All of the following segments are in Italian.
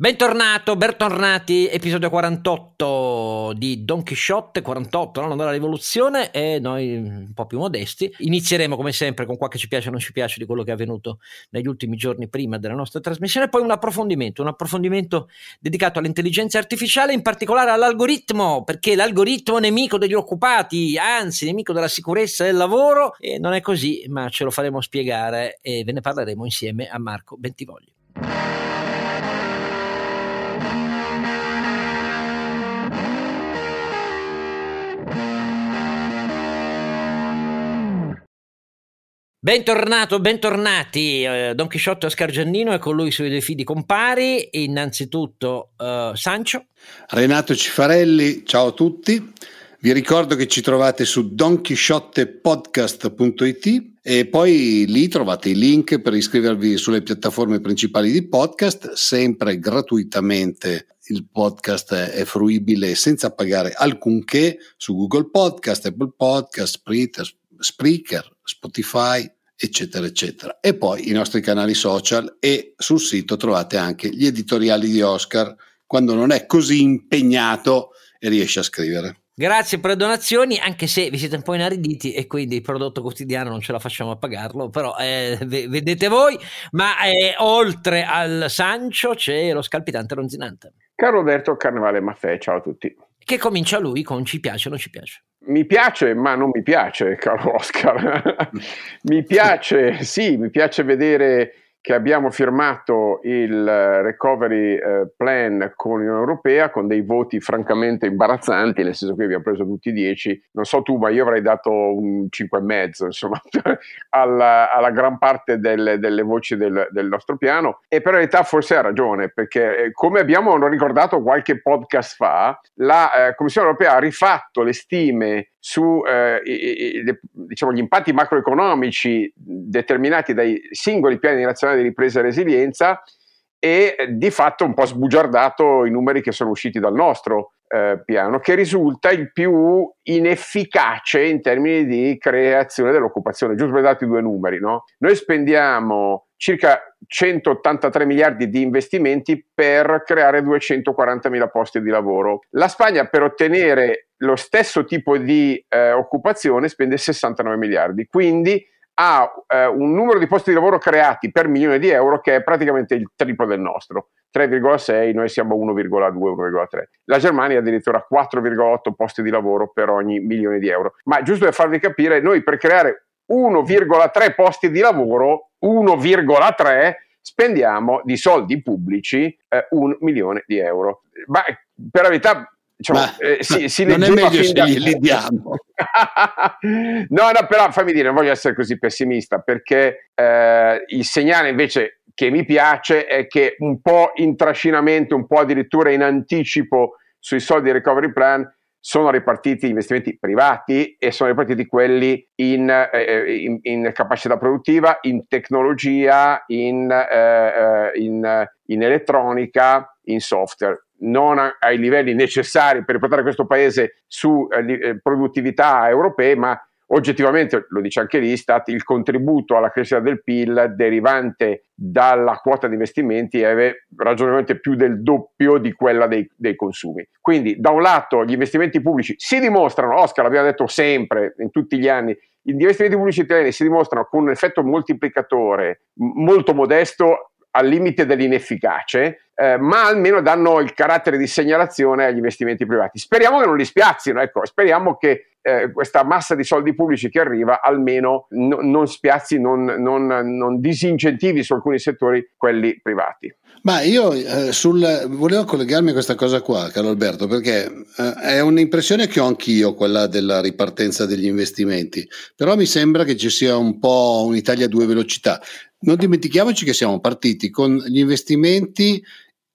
Bentornato, bentornati, episodio 48 di Don Quixote, 48, l'anno della rivoluzione e noi un po' più modesti. Inizieremo come sempre con qualche ci piace o non ci piace di quello che è avvenuto negli ultimi giorni prima della nostra trasmissione, poi un approfondimento, un approfondimento dedicato all'intelligenza artificiale, in particolare all'algoritmo, perché l'algoritmo è nemico degli occupati, anzi nemico della sicurezza del lavoro e non è così, ma ce lo faremo spiegare e ve ne parleremo insieme a Marco Bentivogli. Bentornato, bentornati, eh, Don Chisciotto Oscar Giannino e con lui sui due fidi compari, innanzitutto eh, Sancio. Renato Cifarelli, ciao a tutti, vi ricordo che ci trovate su donchisciottepodcast.it e poi lì trovate i link per iscrivervi sulle piattaforme principali di podcast, sempre gratuitamente il podcast è fruibile senza pagare alcunché su Google Podcast, Apple Podcast, Spreaker, Spotify, eccetera, eccetera. E poi i nostri canali social e sul sito trovate anche gli editoriali di Oscar quando non è così impegnato e riesce a scrivere. Grazie per le donazioni, anche se vi siete un po' inariditi e quindi il prodotto quotidiano non ce la facciamo a pagarlo, però eh, vedete voi, ma eh, oltre al Sancio c'è lo scalpitante ronzinante. Caro Roberto Carnevale Maffè, ciao a tutti. Che comincia lui con ci piace o non ci piace. Mi piace, ma non mi piace, caro Oscar. mi piace, sì, mi piace vedere che abbiamo firmato il eh, recovery eh, plan con l'Unione Europea con dei voti francamente imbarazzanti, nel senso che abbiamo preso tutti 10, non so tu, ma io avrei dato un 5,5 insomma alla, alla, gran parte delle, delle voci del, del, nostro piano. E per realtà forse ha ragione perché eh, come abbiamo ricordato qualche podcast fa, la eh, Commissione Europea ha rifatto le stime su eh, diciamo, impatti macroeconomici determinati dai singoli piani nazionali di ripresa e resilienza e di fatto un po' sbugiardato i numeri che sono usciti dal nostro eh, piano, che risulta il più inefficace in termini di creazione dell'occupazione. Giusto per darti due numeri, no? Noi spendiamo circa 183 miliardi di investimenti per creare 240 mila posti di lavoro. La Spagna per ottenere lo stesso tipo di eh, occupazione spende 69 miliardi, quindi ha eh, un numero di posti di lavoro creati per milione di euro che è praticamente il triplo del nostro. 3,6, noi siamo 1,2, 1,3. La Germania addirittura 4,8 posti di lavoro per ogni milione di euro. Ma giusto per farvi capire, noi per creare 1,3 posti di lavoro, 1,3 spendiamo di soldi pubblici eh, un milione di euro. Ma per la verità Diciamo, Ma, eh, si, si non è meglio se li, li diamo. no, no, però fammi dire, non voglio essere così pessimista perché eh, il segnale invece che mi piace è che un po' in trascinamento, un po' addirittura in anticipo sui soldi recovery plan sono ripartiti investimenti privati e sono ripartiti quelli in, eh, in, in capacità produttiva, in tecnologia, in, eh, eh in elettronica, in software. Non ai livelli necessari per riportare questo paese su eh, eh, produttività europee, ma oggettivamente, lo dice anche l'Istat, il contributo alla crescita del PIL derivante dalla quota di investimenti è ragionevolmente più del doppio di quella dei, dei, consumi. Quindi da un lato gli investimenti pubblici si dimostrano, Oscar l'abbiamo detto sempre in tutti gli anni, gli investimenti pubblici italiani si dimostrano con un effetto moltiplicatore molto modesto al limite dell'inefficace, eh, ma almeno danno il carattere di segnalazione agli investimenti privati. Speriamo che non li spiazzino, ecco, speriamo che eh, questa massa di soldi pubblici che arriva almeno no, non spiazzi, non, non, non disincentivi su alcuni settori quelli privati. Ma io eh, sul, volevo collegarmi a questa cosa qua, caro Alberto, perché eh, è un'impressione che ho anch'io, quella della ripartenza degli investimenti, però mi sembra che ci sia un po' un'Italia a due velocità. Non dimentichiamoci che siamo partiti con gli investimenti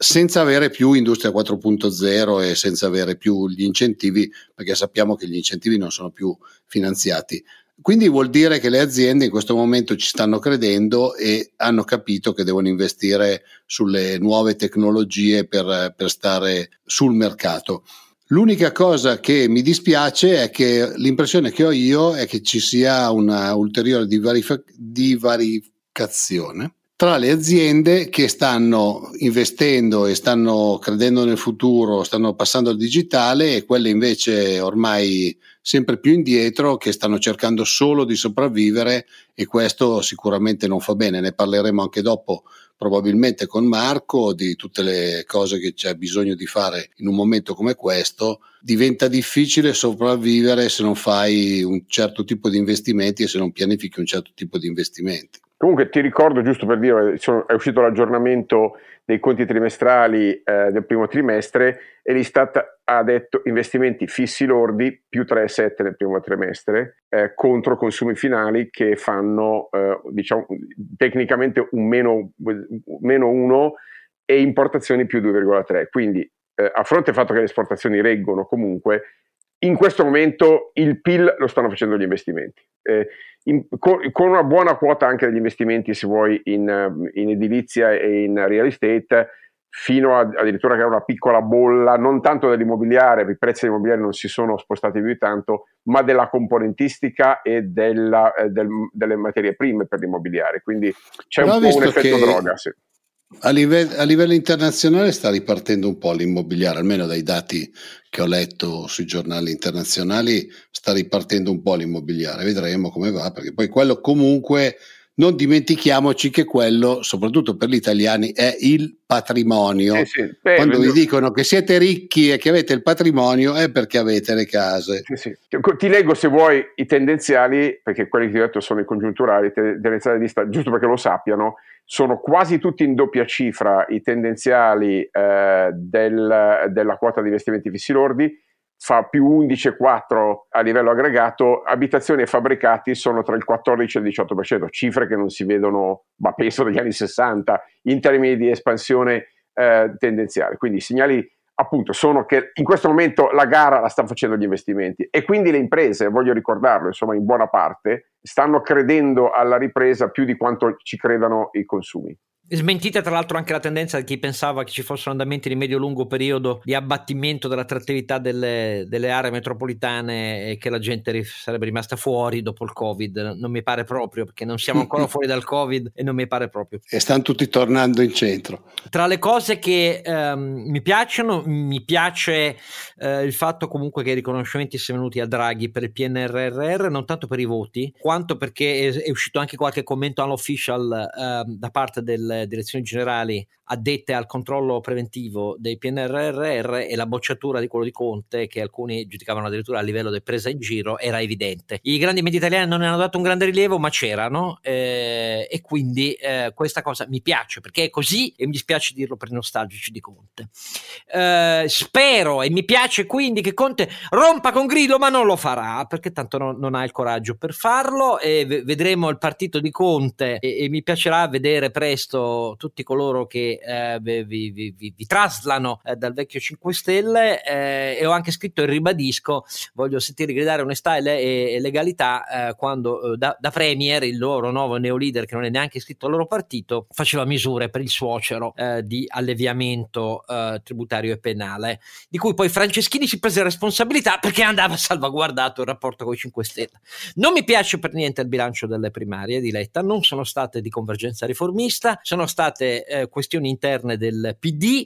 senza avere più industria 4.0 e senza avere più gli incentivi, perché sappiamo che gli incentivi non sono più finanziati. Quindi vuol dire che le aziende in questo momento ci stanno credendo e hanno capito che devono investire sulle nuove tecnologie per, per stare sul mercato. L'unica cosa che mi dispiace è che l'impressione che ho io è che ci sia una ulteriore divarificazione tra le aziende che stanno investendo e stanno credendo nel futuro, stanno passando al digitale e quelle invece ormai sempre più indietro che stanno cercando solo di sopravvivere e questo sicuramente non fa bene. Ne parleremo anche dopo probabilmente con Marco di tutte le cose che c'è bisogno di fare in un momento come questo. Diventa difficile sopravvivere se non fai un certo tipo di investimenti e se non pianifichi un certo tipo di investimenti. Comunque ti ricordo, giusto per dire, sono, è uscito l'aggiornamento dei conti trimestrali eh, del primo trimestre e l'Istat ha detto investimenti fissi lordi più 3,7 nel primo trimestre eh, contro consumi finali che fanno eh, diciamo tecnicamente un meno, meno 1 e importazioni più 2,3. Quindi eh, a fronte del fatto che le esportazioni reggono comunque, in questo momento il PIL lo stanno facendo gli investimenti. Eh, in, con, con, una buona quota anche degli investimenti, se vuoi, in, in edilizia e in real estate, fino a, addirittura che era una piccola bolla, non tanto dell'immobiliare, i prezzi dell'immobiliare non si sono spostati più tanto, ma della componentistica e della, eh, del, delle materie prime per l'immobiliare. Quindi c'è Però un po' un effetto droga. Sì. A livello, a livello, internazionale sta ripartendo un po' l'immobiliare, almeno dai dati che ho letto sui giornali internazionali, sta ripartendo un po' l'immobiliare. Vedremo come va, perché poi quello comunque non dimentichiamoci che quello, soprattutto per gli italiani, è il patrimonio. Eh sì, beh, Quando vi dicono che siete ricchi e che avete il patrimonio è perché avete le case. Sì, sì. Ti leggo se vuoi i tendenziali, perché quelli che ti ho detto sono i congiunturali, tendenziali di sta, giusto perché lo sappiano, sono quasi tutti in doppia cifra i tendenziali eh, del, della quota di investimenti fissi lordi fa più 11,4 a livello aggregato, abitazioni e fabbricati sono tra il 14 e il 18%, cifre che non si vedono, ma penso dagli anni 60, in termini di espansione eh, tendenziale. Quindi segnali appunto sono che in questo momento la gara la stanno facendo gli investimenti e quindi le imprese, voglio ricordarlo, insomma in buona parte, stanno credendo alla ripresa più di quanto ci credano i consumi. Smentita tra l'altro anche la tendenza di chi pensava che ci fossero andamenti di medio-lungo periodo di abbattimento dell'attrattività delle, delle, aree metropolitane e che la gente sarebbe rimasta fuori dopo il Covid. Non mi pare proprio perché non siamo ancora fuori dal Covid e non mi pare proprio. E stanno tutti tornando in centro. Tra le cose che ehm, mi piacciono, mi piace eh, il fatto comunque che i riconoscimenti siano venuti a Draghi per il PNRR, non tanto per i voti, quanto perché è, è uscito anche qualche commento all'official eh, da parte del direzioni generali addette al controllo preventivo dei PNRR e la bocciatura di quello di Conte, che alcuni giudicavano addirittura a livello di presa in giro, era evidente. I grandi media italiani non ne hanno dato un grande rilievo, ma c'erano eh, e quindi eh, questa cosa mi piace perché è così e mi dispiace dirlo per i nostalgici di Conte. Eh, spero e mi piace quindi che Conte rompa con grido, ma non lo farà perché tanto non, non ha il coraggio per farlo e v- vedremo il partito di Conte e, e mi piacerà vedere presto tutti coloro che eh, vi, vi, vi, vi, traslano eh, dal vecchio 5 Stelle eh, e ho anche scritto e ribadisco, voglio sentire gridare onestà e, le, e legalità eh, quando eh, da, da, Premier il loro nuovo neolider che non è neanche iscritto al loro partito faceva misure per il suocero eh, di alleviamento tributario e penale di cui poi Franceschini si prese responsabilità perché andava salvaguardato il rapporto con i 5 Stelle. Non mi piace per niente il bilancio delle primarie di Letta, non sono state di convergenza riformista, sono state eh, questioni interne del PD.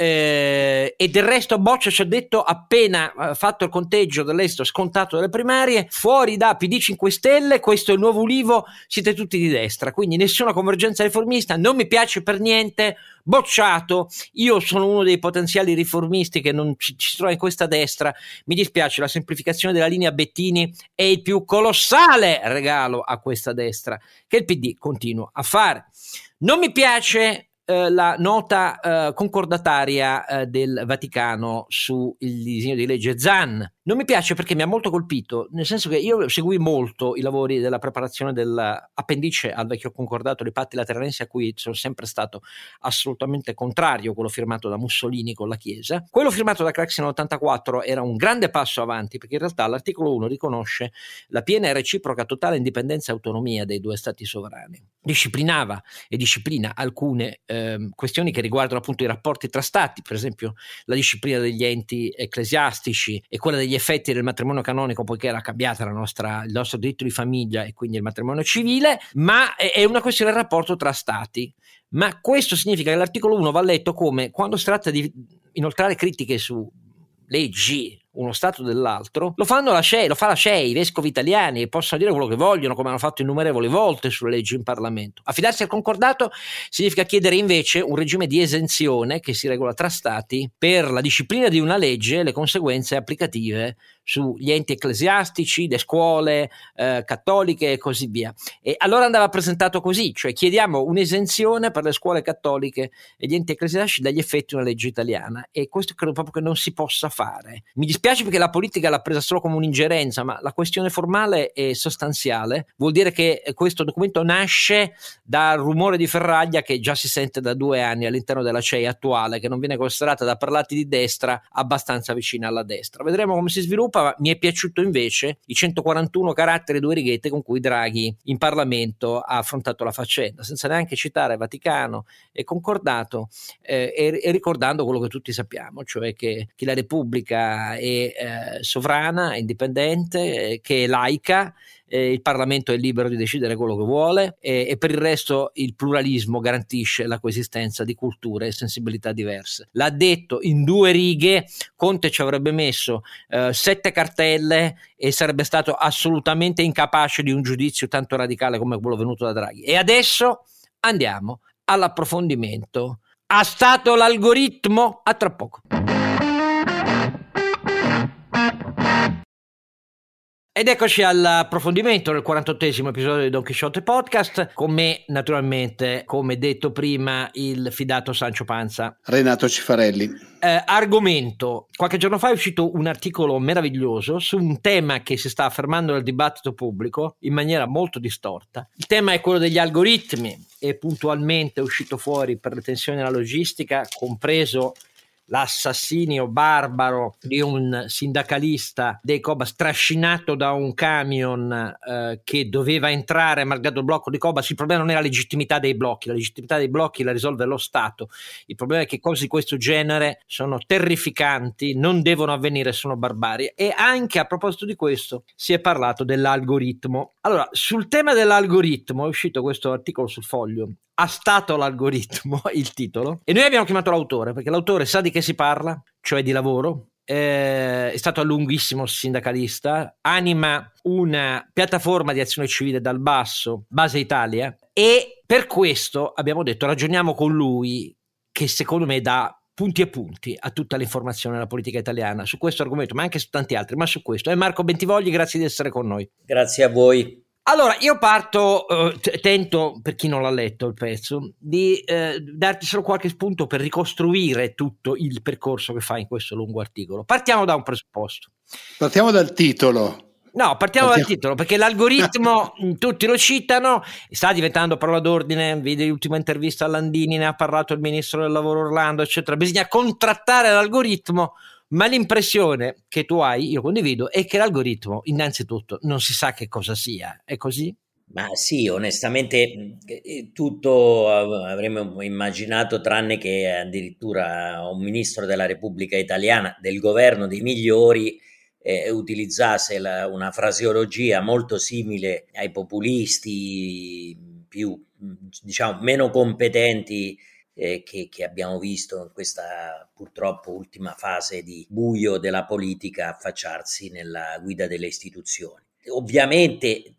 Eh, e del resto Boccia ci ha detto appena eh, fatto il conteggio dell'esito scontato delle primarie fuori da PD 5 Stelle questo è il nuovo Ulivo siete tutti di destra. Quindi nessuna convergenza riformista non mi piace per niente bocciato. Io sono uno dei potenziali riformisti che non ci, ci trova in questa destra. Mi dispiace la semplificazione della linea Bettini è il più colossale regalo a questa destra che il PD continua a fare. Non mi piace eh, la nota eh, concordataria eh, del Vaticano sul disegno di legge ZAN. Non mi piace perché mi ha molto colpito, nel senso che io seguì molto i lavori della preparazione dell'appendice al vecchio concordato dei patti lateranensi a cui sono sempre stato assolutamente contrario, quello firmato da Mussolini con la Chiesa. Quello firmato da Craxi nell'84 era un grande passo avanti perché in realtà l'articolo 1 riconosce la piena e reciproca totale indipendenza e autonomia dei due stati sovrani. Disciplinava e disciplina alcune eh, questioni che riguardano appunto i rapporti tra stati, per esempio la disciplina degli enti ecclesiastici e quella degli effetti del matrimonio canonico poiché era cambiata nostra, il nostro diritto di famiglia e quindi il matrimonio civile, ma è una questione del rapporto tra stati. Ma questo significa che l'articolo 1 va letto come quando si tratta di inoltrare critiche su leggi uno Stato dell'altro, lo fanno la CEI, lo fa la CEI, i vescovi italiani, e possono dire quello che vogliono, come hanno fatto innumerevoli volte sulle leggi in Parlamento. Affidarsi al concordato significa chiedere invece un regime di esenzione che si regola tra Stati per la disciplina di una legge e le conseguenze applicative sugli enti ecclesiastici, le scuole eh, cattoliche e così via. E allora andava presentato così, cioè chiediamo un'esenzione per le scuole cattoliche e gli enti ecclesiastici dagli effetti di una legge italiana e questo credo proprio che non si possa fare. Mi dispiace perché la politica l'ha presa solo come un'ingerenza, ma la questione formale è sostanziale, vuol dire che questo documento nasce dal rumore di ferraglia che già si sente da due anni all'interno della CEI attuale, che non viene considerata da parlati di destra abbastanza vicina alla destra. Vedremo come si sviluppa Europa mi è piaciuto invece i 141 caratteri e due righette con cui Draghi in Parlamento ha affrontato la faccenda, senza neanche citare Vaticano e concordato eh, e, e, ricordando quello che tutti sappiamo, cioè che, che la Repubblica è eh, sovrana, è indipendente, eh, che è laica eh, il Parlamento è libero di decidere quello che vuole e, e, per il resto il pluralismo garantisce la coesistenza di culture e sensibilità diverse. L'ha detto in due righe, Conte ci avrebbe messo eh, sette cartelle e sarebbe stato assolutamente incapace di un giudizio tanto radicale come quello venuto da Draghi. E adesso andiamo all'approfondimento. Ha stato l'algoritmo? A tra poco. Ed eccoci all'approfondimento del 48esimo episodio di Don Quixote Podcast, con me naturalmente, come detto prima, il fidato Sancio Panza. Renato Cifarelli. Eh, argomento, qualche giorno fa è uscito un articolo meraviglioso su un tema che si sta affermando nel dibattito pubblico in maniera molto distorta. Il tema è quello degli algoritmi e puntualmente è uscito fuori per le tensioni della logistica, compreso l'assassinio barbaro di un sindacalista dei Cobas trascinato da un camion eh, che doveva entrare malgrado il blocco di Cobas. Il problema non è la legittimità dei blocchi, la legittimità dei blocchi la risolve lo Stato. Il problema è che cose di questo genere sono terrificanti, non devono avvenire, sono barbarie. E anche a proposito di questo si è parlato dell'algoritmo. Allora, sul tema dell'algoritmo è uscito questo articolo sul foglio ha stato l'algoritmo, il titolo, e noi abbiamo chiamato l'autore perché l'autore sa di che si parla, cioè di lavoro, eh, è stato a lunghissimo sindacalista, anima una piattaforma di azione civile dal basso, Base Italia, e per questo abbiamo detto ragioniamo con lui che secondo me dà punti e punti a tutta l'informazione della politica italiana su questo argomento, ma anche su tanti altri, ma su questo. E Marco Bentivogli, grazie di essere con noi. Grazie a voi. Allora, io parto, eh, tento, per chi non l'ha letto il pezzo, di eh, darti solo qualche spunto per ricostruire tutto il percorso che fa in questo lungo articolo. Partiamo da un presupposto. Partiamo dal titolo. No, partiamo, partiamo. dal titolo, perché l'algoritmo, tutti lo citano, sta diventando parola d'ordine, vedi l'ultima intervista a Landini, ne ha parlato il ministro del lavoro Orlando, eccetera. Bisogna contrattare l'algoritmo ma l'impressione che tu hai, io condivido, è che l'algoritmo innanzitutto non si sa che cosa sia, è così? Ma sì, onestamente eh, tutto avremmo immaginato tranne che addirittura un ministro della Repubblica Italiana, del governo dei migliori, eh, utilizzasse la, una fraseologia molto simile ai populisti più, diciamo, meno competenti eh, che, che, abbiamo visto in questa purtroppo ultima fase di buio della politica affacciarsi nella guida delle istituzioni. Ovviamente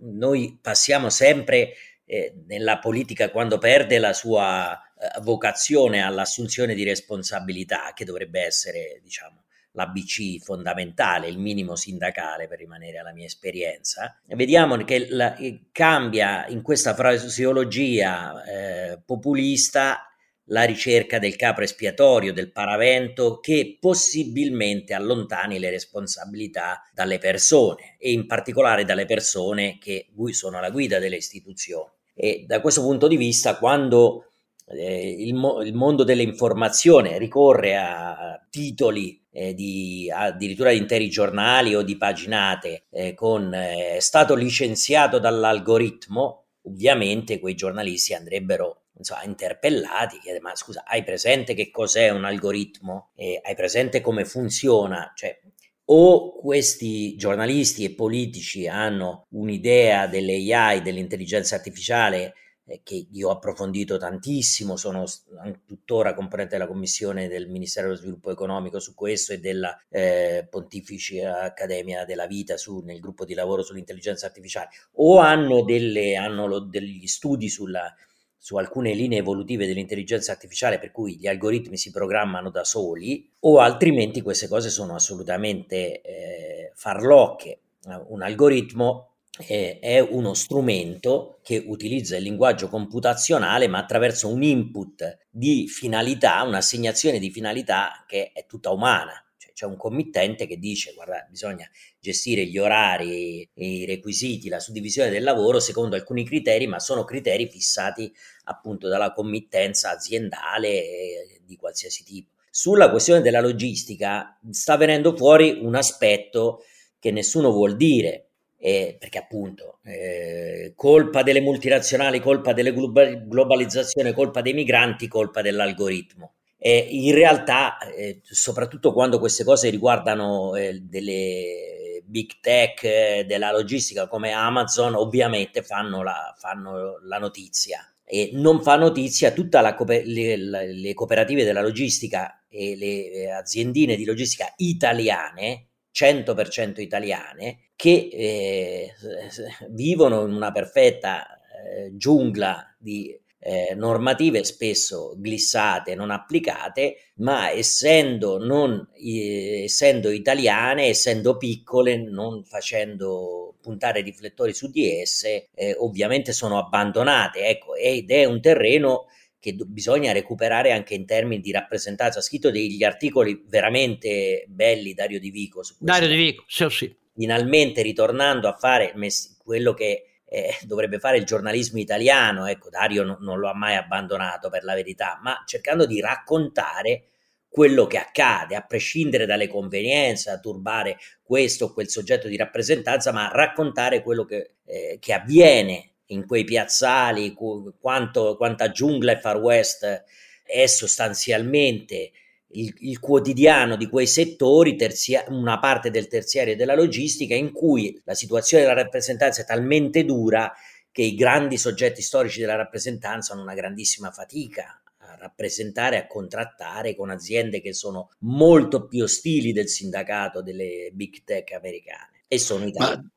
noi passiamo sempre eh, nella politica quando perde la sua eh, vocazione all'assunzione di responsabilità, che dovrebbe essere, diciamo, l'ABC fondamentale, il minimo sindacale per rimanere alla mia esperienza, vediamo che la, cambia in questa fraseologia eh, populista la ricerca del capro espiatorio, del paravento che possibilmente allontani le responsabilità dalle persone e in particolare dalle persone che sono alla guida delle istituzioni. E da questo punto di vista, quando eh, il, mo- il, mondo dell'informazione ricorre a titoli eh, di addirittura di interi giornali o di paginate eh, con eh, stato licenziato dall'algoritmo, ovviamente quei giornalisti andrebbero insomma, interpellati, chiede, ma scusa, hai presente che cos'è un algoritmo? hai presente come funziona? Cioè, o questi giornalisti e politici hanno un'idea delle AI, dell'intelligenza artificiale eh, che io ho approfondito tantissimo, sono tuttora componente della commissione del Ministero dello Sviluppo Economico su questo e della eh, Pontifici Accademia della Vita su, nel gruppo di lavoro sull'intelligenza artificiale, o hanno, delle, hanno lo, degli studi sulla, su alcune linee evolutive dell'intelligenza artificiale per cui gli algoritmi si programmano da soli, o altrimenti queste cose sono assolutamente eh, farlocche. Un algoritmo è uno strumento che utilizza il linguaggio computazionale ma attraverso un input di finalità, un'assegnazione di finalità che è tutta umana. Cioè, c'è un committente che dice guarda bisogna gestire gli orari, i requisiti, la suddivisione del lavoro secondo alcuni criteri ma sono criteri fissati appunto dalla committenza aziendale di qualsiasi tipo. Sulla questione della logistica sta venendo fuori un aspetto che nessuno vuol dire, eh, perché appunto eh, colpa delle multinazionali, colpa delle globalizzazione, colpa dei migranti, colpa dell'algoritmo. Eh, in realtà, eh, soprattutto quando queste cose riguardano eh, delle big tech eh, della logistica come Amazon, ovviamente fanno la, fanno la notizia. E non fa notizia tutte le, le, cooperative della logistica e le aziendine di logistica italiane 100% italiane che eh, vivono in una perfetta eh, giungla di eh, normative spesso glissate, non applicate, ma essendo, non, eh, essendo italiane, essendo piccole, non facendo puntare riflettori su di esse, eh, ovviamente sono abbandonate. Ecco, ed è un terreno che do- bisogna recuperare anche in termini di rappresentanza. Ha scritto degli articoli veramente belli Dario Di Vico. Su Dario Di Vico, sì, sì. Finalmente ritornando a fare mess- quello che eh, dovrebbe fare il giornalismo italiano, ecco Dario no- non lo ha mai abbandonato per la verità, ma cercando di raccontare quello che accade, a prescindere dalle convenienze, a turbare questo o quel soggetto di rappresentanza, ma raccontare quello che, eh, che avviene in quei piazzali, quanto, quanta giungla e far west è sostanzialmente il, il quotidiano di quei settori, terzia, una parte del terziario e della logistica, in cui la situazione della rappresentanza è talmente dura che i grandi soggetti storici della rappresentanza hanno una grandissima fatica a rappresentare, a contrattare con aziende che sono molto più ostili del sindacato delle big tech americane e sono italiane.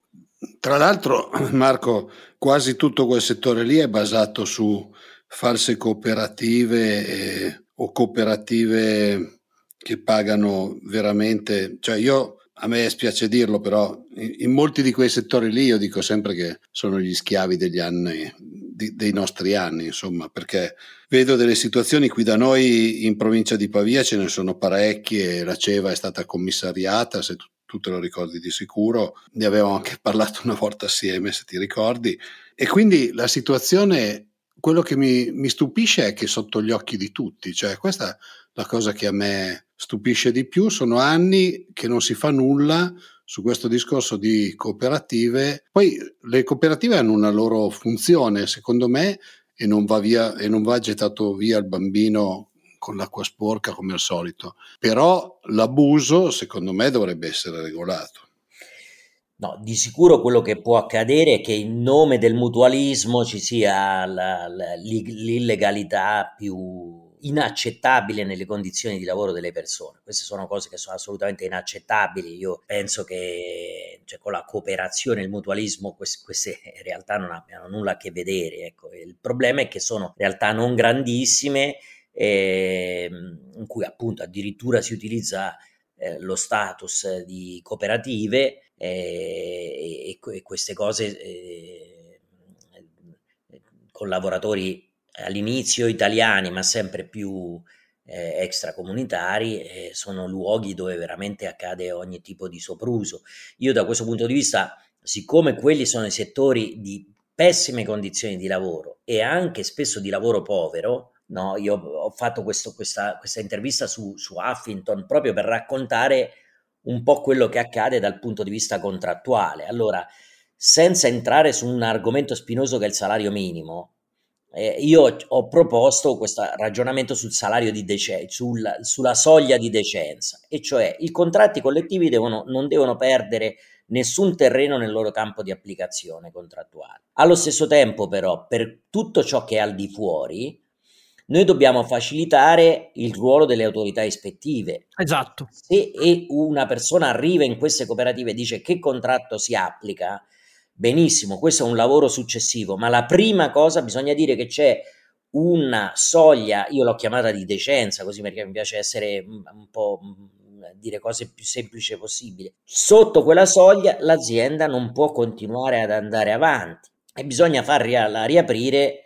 Tra l'altro, Marco, quasi tutto quel settore lì è basato su false cooperative eh, o cooperative che pagano veramente, cioè io a me spiace dirlo, però in, in, molti di quei settori lì io dico sempre che sono gli schiavi degli anni, di, dei nostri anni, insomma, perché vedo delle situazioni qui da noi in provincia di Pavia ce ne sono parecchie, la Ceva è stata commissariata, se tu tu te lo ricordi di sicuro, ne avevamo anche parlato una volta assieme, se ti ricordi, e quindi la situazione, quello che mi, mi stupisce è che sotto gli occhi di tutti, cioè questa è la cosa che a me stupisce di più, sono anni che non si fa nulla su questo discorso di cooperative, poi le cooperative hanno una loro funzione, secondo me, e non va, via, e non va gettato via il bambino con l'acqua sporca come al solito, però l'abuso secondo me dovrebbe essere regolato. No, di sicuro quello che può accadere è che in nome del mutualismo ci sia la, la, l'illegalità più inaccettabile nelle condizioni di lavoro delle persone. Queste sono cose che sono assolutamente inaccettabili. Io penso che cioè, con la cooperazione il mutualismo queste, queste, realtà non abbiano nulla a che vedere. Ecco. Il problema è che sono realtà non grandissime eh, in cui appunto addirittura si utilizza eh, lo status di cooperative eh, e, e, queste cose eh, con lavoratori all'inizio italiani ma sempre più eh, extracomunitari eh, sono luoghi dove veramente accade ogni tipo di sopruso. Io da questo punto di vista, siccome quelli sono i settori di pessime condizioni di lavoro e anche spesso di lavoro povero, No, io ho fatto questo, questa, questa, intervista su, su Huffington proprio per raccontare un po' quello che accade dal punto di vista contrattuale. Allora, senza entrare su un argomento spinoso che è il salario minimo, eh, io ho proposto questo ragionamento sul salario di decenza, sul, sulla soglia di decenza, e cioè i contratti collettivi devono, non devono perdere nessun terreno nel loro campo di applicazione contrattuale. Allo stesso tempo, però, per tutto ciò che è al di fuori, noi dobbiamo facilitare il ruolo delle autorità ispettive. Esatto. Se una persona arriva in queste cooperative e dice che contratto si applica, benissimo, questo è un lavoro successivo, ma la prima cosa bisogna dire che c'è una soglia, io l'ho chiamata di decenza, così perché mi piace essere un po' dire cose più semplici possibili. Sotto quella soglia l'azienda non può continuare ad andare avanti e bisogna farla riaprire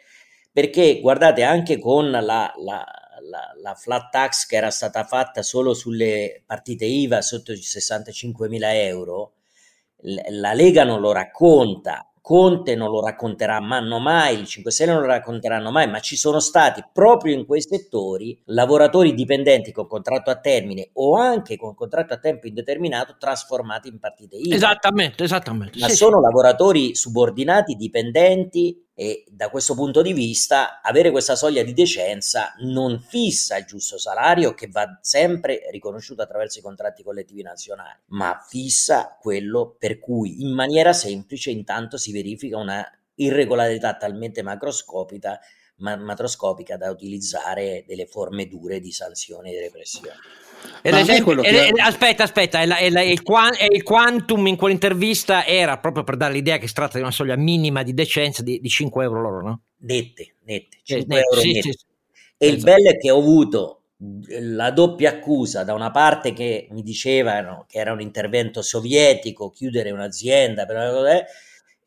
perché guardate anche con la, la, la, la, flat tax che era stata fatta solo sulle partite IVA sotto i 65 mila euro, la Lega non lo racconta, Conte non lo racconterà mai, il 5 Stelle non lo racconteranno mai, ma ci sono stati proprio in quei settori lavoratori dipendenti con contratto a termine o anche con contratto a tempo indeterminato trasformati in partite IVA. Esattamente, esattamente. Ma sì, sono sì. lavoratori subordinati, dipendenti e da questo punto di vista avere questa soglia di decenza non fissa il giusto salario che va sempre riconosciuto attraverso i contratti collettivi nazionali, ma fissa quello per cui in maniera semplice intanto si verifica una irregolarità talmente macroscopica, ma- macroscopica da utilizzare delle forme dure di sanzione e di repressione. E che... aspetta, aspetta, è è il, il, quantum in quell'intervista era proprio per dare l'idea che si tratta di una soglia minima di decenza di, di 5 euro loro, no? Nette, nette, 5 eh, euro sì, nette. Sì, e esatto. il bello è che ho avuto la doppia accusa da una parte che mi dicevano che era un intervento sovietico, chiudere un'azienda, per,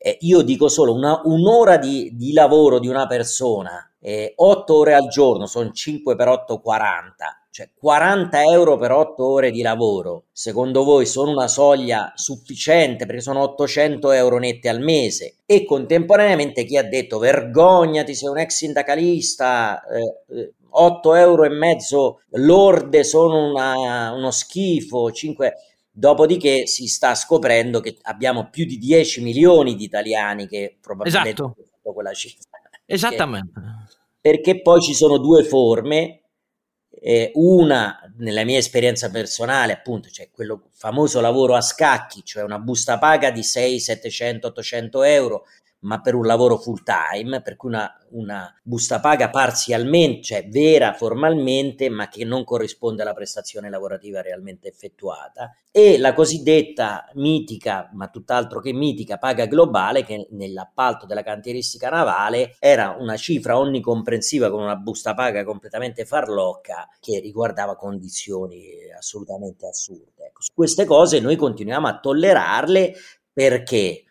eh, io dico solo una, un'ora di, di, lavoro di una persona, eh, 8 ore al giorno, sono 5 per 8, 40 cioè 40 euro per 8 ore di lavoro, secondo voi sono una soglia sufficiente perché sono 800 euro nette al mese? E contemporaneamente chi ha detto vergognati sei un ex sindacalista, eh, 8 euro e mezzo lorde sono una, uno schifo, 5... Dopodiché si sta scoprendo che abbiamo più di 10 milioni di italiani che probabilmente esatto. hanno quella cifra. Esattamente. Perché, perché poi ci sono due forme eh, una, nella mia esperienza personale, appunto, c'è cioè quello famoso lavoro a scacchi, cioè una busta paga di 6, 700, 800 euro ma per un lavoro full time, per cui una, una busta paga parzialmente, cioè vera formalmente, ma che non corrisponde alla prestazione lavorativa realmente effettuata, e la cosiddetta mitica, ma tutt'altro che mitica, paga globale, che nell'appalto della cantieristica navale era una cifra onnicomprensiva con una busta paga completamente farlocca che riguardava condizioni assolutamente assurde. Ecco, queste cose noi continuiamo a tollerarle perché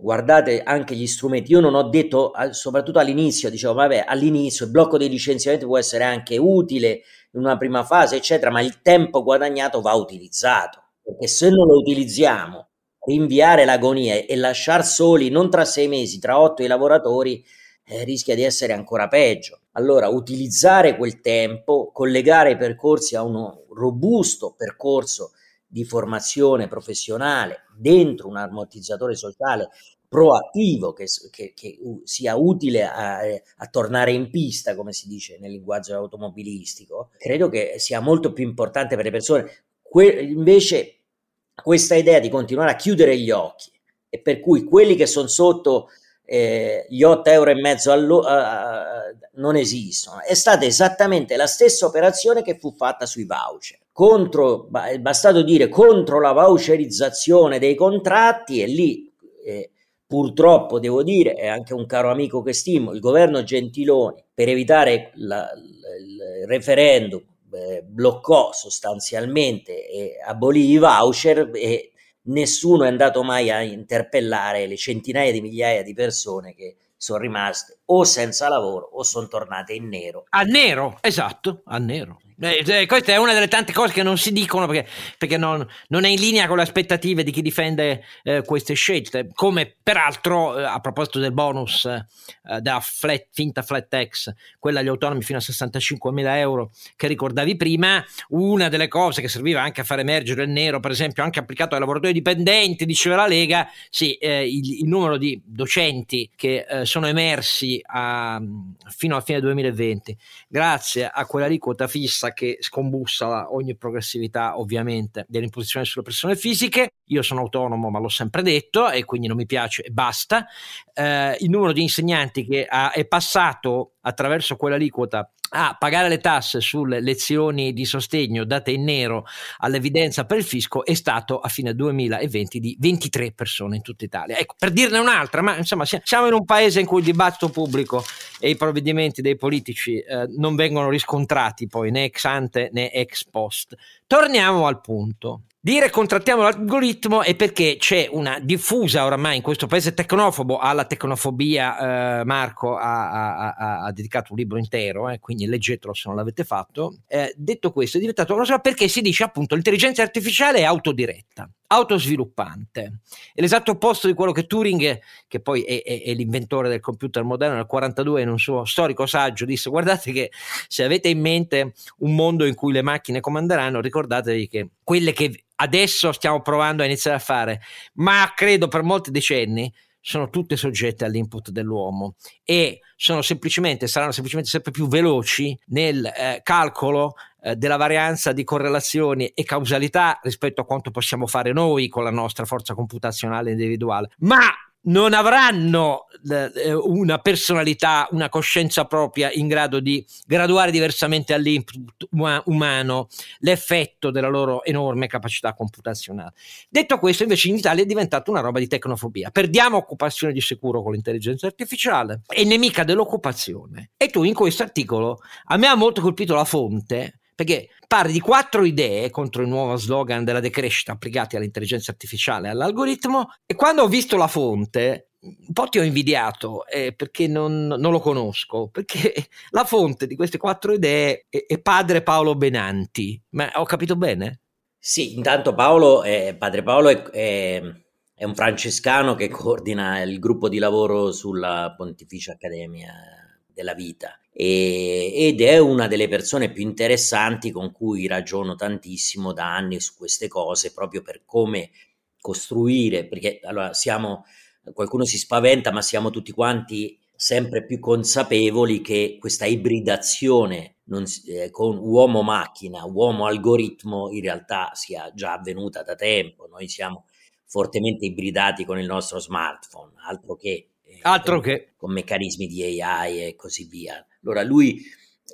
guardate anche gli strumenti. Io non ho detto, soprattutto all'inizio, dicevo, vabbè, all'inizio il blocco dei licenziamenti può essere anche utile in una prima fase, eccetera, ma il tempo guadagnato va utilizzato. Perché se non lo utilizziamo, rinviare l'agonia e lasciar soli non tra sei mesi, tra otto i lavoratori, eh, rischia di essere ancora peggio. Allora, utilizzare quel tempo, collegare i percorsi a uno robusto percorso di formazione professionale dentro un ammortizzatore sociale proattivo che, che, che sia utile a, a, tornare in pista, come si dice nel linguaggio automobilistico, credo che sia molto più importante per le persone. Que- invece questa idea di continuare a chiudere gli occhi e per cui quelli che sono sotto eh, gli 8 euro e mezzo allo- uh, non esistono. È stata esattamente la stessa operazione che fu fatta sui voucher contro, è bastato dire contro la voucherizzazione dei contratti e lì eh, purtroppo devo dire, è anche un caro amico che stimo, il governo Gentiloni per evitare la, il referendum eh, bloccò sostanzialmente e abolì i voucher e nessuno è andato mai a interpellare le centinaia di migliaia di persone che sono rimaste o senza lavoro o sono tornate in nero. A nero, esatto, a nero Eh, eh, questa è una delle tante cose che non si dicono perché, perché non, non, è in linea con le aspettative di chi difende eh, queste scelte. Come peraltro, eh, a proposito del bonus eh, della flat, finta flat tax, quella agli autonomi fino a 65 mila euro che ricordavi prima, una delle cose che serviva anche a far emergere il nero, per esempio, anche applicato ai lavoratori dipendenti, diceva la Lega, sì, eh, il, il, numero di docenti che sono emersi a, fino a fine 2020, grazie a quella aliquota fissa che scombussa ogni progressività ovviamente dell'imposizione sulle persone fisiche. Io sono autonomo, ma l'ho sempre detto e quindi non mi piace e basta. Eh, il numero di insegnanti che ha, è passato attraverso quell'aliquota a pagare le tasse sulle lezioni di sostegno date in nero all'evidenza per il fisco è stato a fine 2020 di 23 persone in tutta Italia. Ecco, per dirne un'altra, ma insomma siamo in un paese in cui il dibattito pubblico e i provvedimenti dei politici eh, non vengono riscontrati poi né ex ante né ex post. Torniamo al punto. Dire contrattiamo l'algoritmo è perché c'è una diffusa oramai in questo paese tecnofobo alla tecnofobia. Eh, Marco ha, ha, ha, dedicato un libro intero, eh, quindi leggetelo se non l'avete fatto. Eh, detto questo, è diventato una cosa perché si dice appunto l'intelligenza artificiale è autodiretta autosviluppante. È l'esatto opposto di quello che Turing, che poi è, è, è, l'inventore del computer moderno nel 42, in un suo storico saggio disse guardate che se avete in mente un mondo in cui le macchine comanderanno, ricordatevi che quelle che adesso stiamo provando a iniziare a fare, ma credo per molti decenni, sono tutte soggette all'input dell'uomo e sono semplicemente, saranno semplicemente sempre più veloci nel eh, calcolo eh, della varianza di correlazioni e causalità rispetto a quanto possiamo fare noi con la nostra forza computazionale individuale. Ma non avranno eh, una personalità, una coscienza propria in grado di graduare diversamente all'input umano l'effetto della loro enorme capacità computazionale. Detto questo, invece in Italia è diventata una roba di tecnofobia. Perdiamo occupazione di sicuro con l'intelligenza artificiale, è nemica dell'occupazione. E tu in questo articolo, a me ha molto colpito la fonte, perché parli di quattro idee contro il nuovo slogan della decrescita applicati all'intelligenza artificiale e all'algoritmo e quando ho visto la fonte un po' ti ho invidiato eh, perché non, non, lo conosco, perché la fonte di queste quattro idee è, è padre Paolo Benanti, ma ho capito bene? Sì, intanto Paolo, è, padre Paolo è, è, è un francescano che coordina il gruppo di lavoro sulla Pontificia Accademia della Vita e, ed è una delle persone più interessanti con cui ragiono tantissimo da anni su queste cose, proprio per come costruire, perché allora siamo, qualcuno si spaventa, ma siamo tutti quanti sempre più consapevoli che questa ibridazione non, eh, con uomo-macchina, uomo-algoritmo in realtà sia già avvenuta da tempo. Noi siamo fortemente ibridati con il nostro smartphone, altro che Altro con, che. Con meccanismi di AI e così via. Allora lui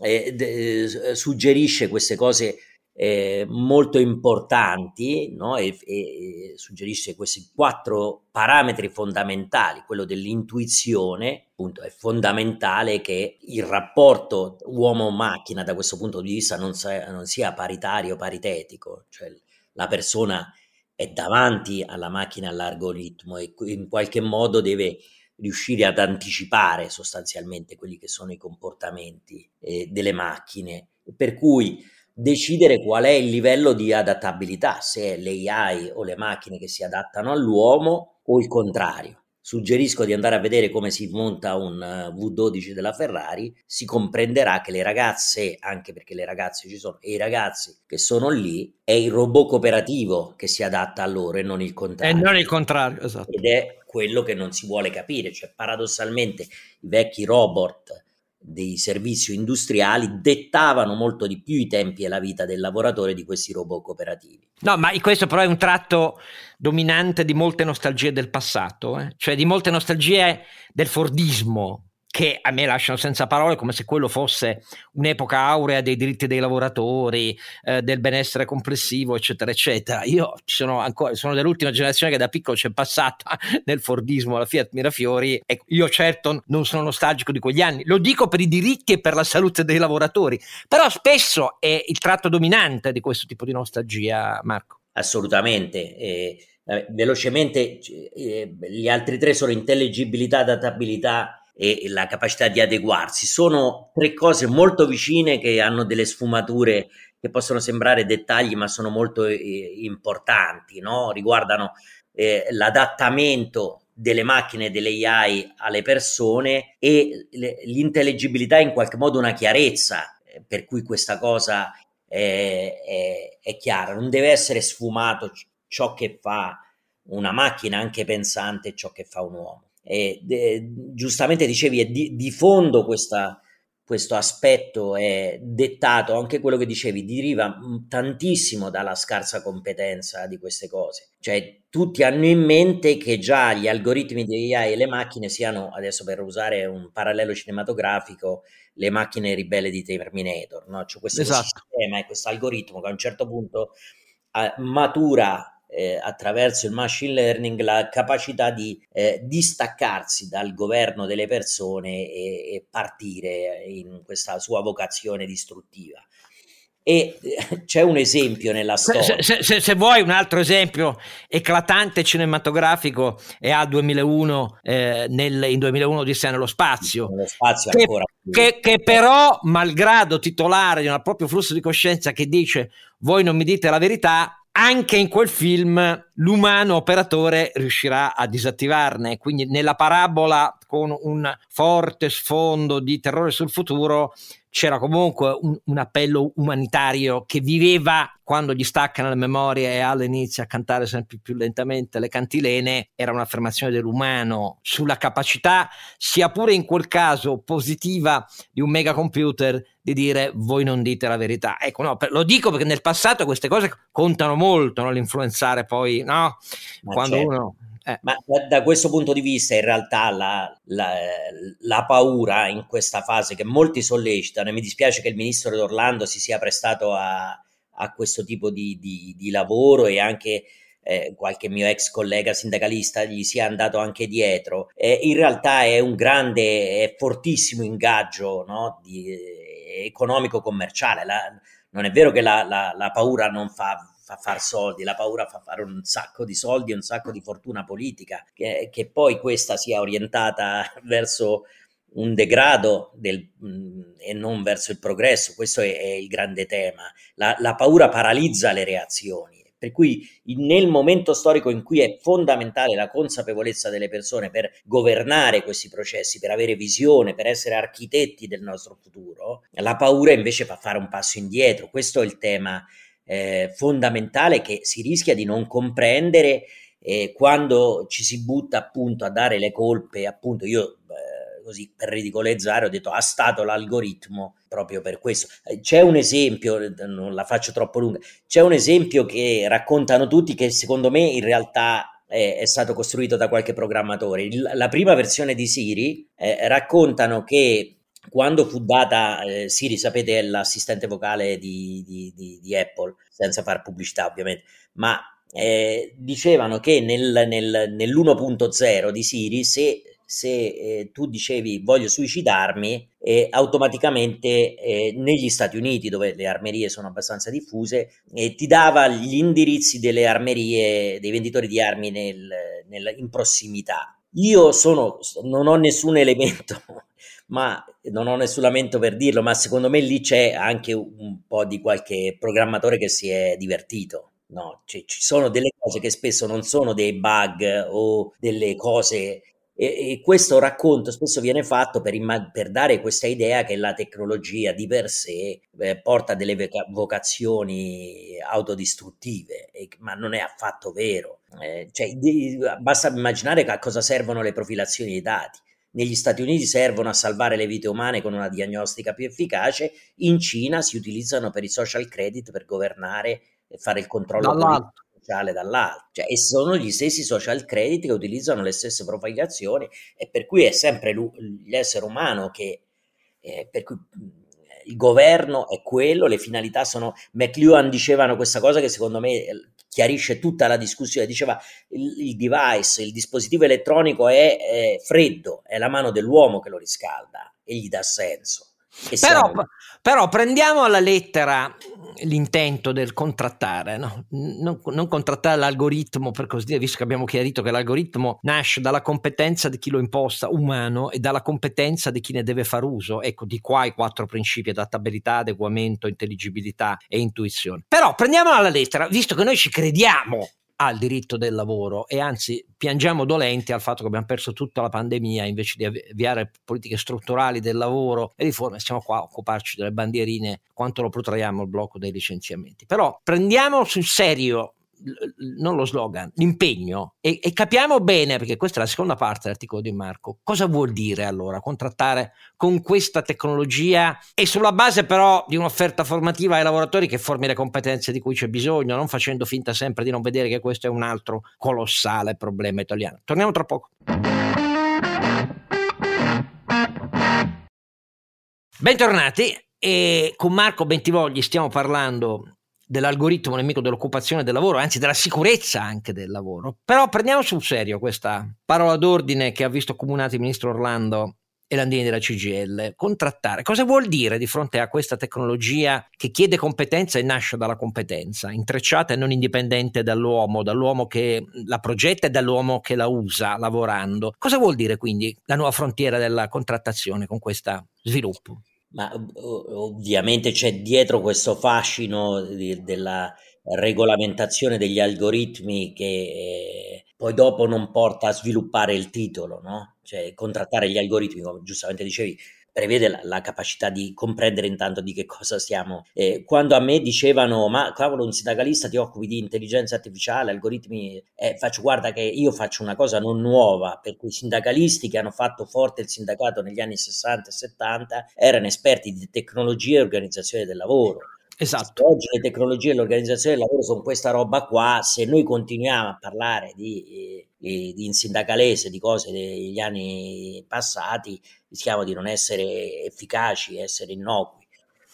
eh, de, suggerisce queste cose eh, molto importanti no? e, e, suggerisce questi quattro parametri fondamentali. Quello dell'intuizione, appunto, è fondamentale che il rapporto uomo-macchina da questo punto di vista non sia, non sia paritario, paritetico, cioè la persona è davanti alla macchina, all'algoritmo e in qualche modo deve riuscire ad anticipare sostanzialmente quelli che sono i comportamenti eh, delle macchine, per cui decidere qual è il livello di adattabilità, se l'AI o le macchine che si adattano all'uomo o il contrario suggerisco di andare a vedere come si monta un eh, V12 della Ferrari, si comprenderà che le ragazze, anche perché le ragazze ci sono, e i ragazzi che sono lì, è il robot cooperativo che si adatta a loro e non il contrario. E non il contrario, esatto. Ed è quello che non si vuole capire, cioè paradossalmente i vecchi robot dei servizi industriali dettavano molto di più i tempi e la vita del lavoratore di questi robot cooperativi. No, ma questo però è un tratto dominante di molte nostalgie del passato, eh? cioè di molte nostalgie del Fordismo, che a me lasciano senza parole come se quello fosse un'epoca aurea dei diritti dei lavoratori, eh, del benessere complessivo, eccetera, eccetera. Io sono, ancora, sono dell'ultima generazione che da piccolo c'è passata nel Fordismo, la Fiat Mirafiori. Ecco, io certo non sono nostalgico di quegli anni, lo dico per i diritti e per la salute dei lavoratori, però spesso è il tratto dominante di questo tipo di nostalgia, Marco. Assolutamente. Eh, velocemente, eh, gli altri tre sono intelligibilità, adattabilità e la capacità di adeguarsi. Sono tre cose molto vicine che hanno delle sfumature che possono sembrare dettagli, ma sono molto eh, importanti, no? riguardano eh, l'adattamento delle macchine, delle AI alle persone e l'intellegibilità in qualche modo una chiarezza eh, per cui questa cosa è, è, è chiara, non deve essere sfumato ciò che fa una macchina anche pensante ciò che fa un uomo. E, de, giustamente dicevi, è di, di fondo questa, questo aspetto è dettato, anche quello che dicevi, deriva tantissimo dalla scarsa competenza di queste cose. Cioè, tutti hanno in mente che già gli algoritmi di AI e le macchine siano, adesso per usare un parallelo cinematografico, le macchine ribelle di Terminator, no? Cioè questo esatto. sistema e questo algoritmo che a un certo punto uh, matura eh, attraverso il machine learning la capacità di eh, distaccarsi dal governo delle persone e, e, partire in questa sua vocazione distruttiva. E eh, c'è un esempio nella storia. Se, se, se, vuoi un altro esempio eclatante cinematografico è a 2001, eh, nel, in 2001 Odissea nello spazio. Nello spazio che, ancora. Che, che, però, malgrado titolare di un proprio flusso di coscienza che dice voi non mi dite la verità, anche in quel film l'umano operatore riuscirà a disattivarne. Quindi nella parabola con un forte sfondo di terrore sul futuro c'era comunque un, un, appello umanitario che viveva quando gli staccano le memorie e Al inizia a cantare sempre più lentamente le cantilene, era un'affermazione dell'umano sulla capacità, sia pure in quel caso positiva, di un megacomputer di dire voi non dite la verità. Ecco, no, lo dico perché nel passato queste cose contano molto, no? l'influenzare poi, no? Ma quando certo. uno eh. Ma da, questo punto di vista, in realtà, la, la, la, paura in questa fase che molti sollecitano, e mi dispiace che il ministro d'Orlando si sia prestato a, a questo tipo di, di, di, lavoro e anche eh, qualche mio ex collega sindacalista gli sia andato anche dietro. Eh, in realtà è un grande, è fortissimo ingaggio no? eh, economico-commerciale. non è vero che la paura non fa fa far soldi, la paura fa fare un sacco di soldi un sacco di fortuna politica, che, che poi questa sia orientata verso un degrado del, mm, e non verso il progresso, questo è, è il grande tema. La, la, paura paralizza le reazioni, per cui nel momento storico in cui è fondamentale la consapevolezza delle persone per governare questi processi, per avere visione, per essere architetti del nostro futuro, la paura invece fa fare un passo indietro. Questo è il tema eh, fondamentale che si rischia di non comprendere eh, quando ci si butta appunto a dare le colpe, appunto io eh, così per ridicolizzare ho detto ha stato l'algoritmo proprio per questo. Eh, c'è un esempio, non la faccio troppo lunga, c'è un esempio che raccontano tutti che secondo me in realtà è, è stato costruito da qualche programmatore. Il, la prima versione di Siri eh, raccontano che quando fu data eh, Siri, sapete, è l'assistente vocale di, di, di, di, Apple, senza fare pubblicità ovviamente, ma eh, dicevano che nel, nel, nell'1.0 di Siri, se, se eh, tu dicevi voglio suicidarmi, eh, automaticamente negli Stati Uniti, dove le armerie sono abbastanza diffuse, eh, ti dava gli indirizzi delle armerie, dei venditori di armi nel, in prossimità. Io sono, non ho nessun elemento ma non ho nessun lamento per dirlo, ma secondo me lì c'è anche un po' di qualche programmatore che si è divertito. No, cioè, ci sono delle cose che spesso non sono dei bug o delle cose e, e questo racconto spesso viene fatto per, imma- per, dare questa idea che la tecnologia di per sé eh, porta delle voca- vocazioni autodistruttive, e, ma non è affatto vero. Eh, cioè, di, basta immaginare a cosa servono le profilazioni dei dati negli Stati Uniti servono a salvare le vite umane con una diagnostica più efficace, in Cina si utilizzano per i social credit per governare e fare il controllo sociale dall'alto. Cioè, e sono gli stessi social credit che utilizzano le stesse profilazioni e per cui è sempre l'essere umano che... Eh, per cui il governo è quello, le finalità sono... McLuhan dicevano questa cosa che secondo me chiarisce tutta la discussione, diceva il, il device, il dispositivo elettronico è, è, freddo, è la mano dell'uomo che lo riscalda e gli dà senso. Però, però, prendiamo alla lettera l'intento del contrattare, no? non, non, contrattare l'algoritmo per così dire, visto che abbiamo chiarito che l'algoritmo nasce dalla competenza di chi lo imposta, umano, e dalla competenza di chi ne deve far uso. Ecco, di qua i quattro principi, adattabilità, adeguamento, intelligibilità e intuizione. Però prendiamo alla lettera, visto che noi ci crediamo al diritto del lavoro e anzi piangiamo dolenti al fatto che abbiamo perso tutta la pandemia invece di avviare politiche strutturali del lavoro e riforme, stiamo qua a occuparci delle bandierine quanto lo protraiamo il blocco dei licenziamenti. Però prendiamo sul serio non lo slogan, l'impegno e, e, capiamo bene, perché questa è la seconda parte dell'articolo di Marco, cosa vuol dire allora contrattare con questa tecnologia e sulla base però di un'offerta formativa ai lavoratori che formi le competenze di cui c'è bisogno, non facendo finta sempre di non vedere che questo è un altro colossale problema italiano. Torniamo tra poco. Bentornati e con Marco Bentivogli stiamo parlando dell'algoritmo nemico dell'occupazione del lavoro, anzi della sicurezza anche del lavoro. Però prendiamo sul serio questa parola d'ordine che ha visto comunati il ministro Orlando e Landini della CGL. Contrattare. Cosa vuol dire di fronte a questa tecnologia che chiede competenza e nasce dalla competenza, intrecciata e non indipendente dall'uomo, dall'uomo che la progetta e dall'uomo che la usa lavorando? Cosa vuol dire quindi la nuova frontiera della contrattazione con questo sviluppo? Ma ovviamente c'è dietro questo fascino di, della regolamentazione degli algoritmi che eh, poi dopo non porta a sviluppare il titolo, no? Cioè contrattare gli algoritmi, come giustamente dicevi, prevede la, la, capacità di comprendere intanto di che cosa stiamo. Eh, quando a me dicevano, ma cavolo, un sindacalista ti occupi di intelligenza artificiale, algoritmi, eh, faccio guarda che io faccio una cosa non nuova, per cui i sindacalisti che hanno fatto forte il sindacato negli anni 60 e 70 erano esperti di tecnologia e organizzazione del lavoro. Esatto. Oggi le tecnologie e l'organizzazione del lavoro sono questa roba qua, se noi continuiamo a parlare di, di, di insindacalese, di cose degli anni passati, rischiamo di non essere efficaci, essere innocui.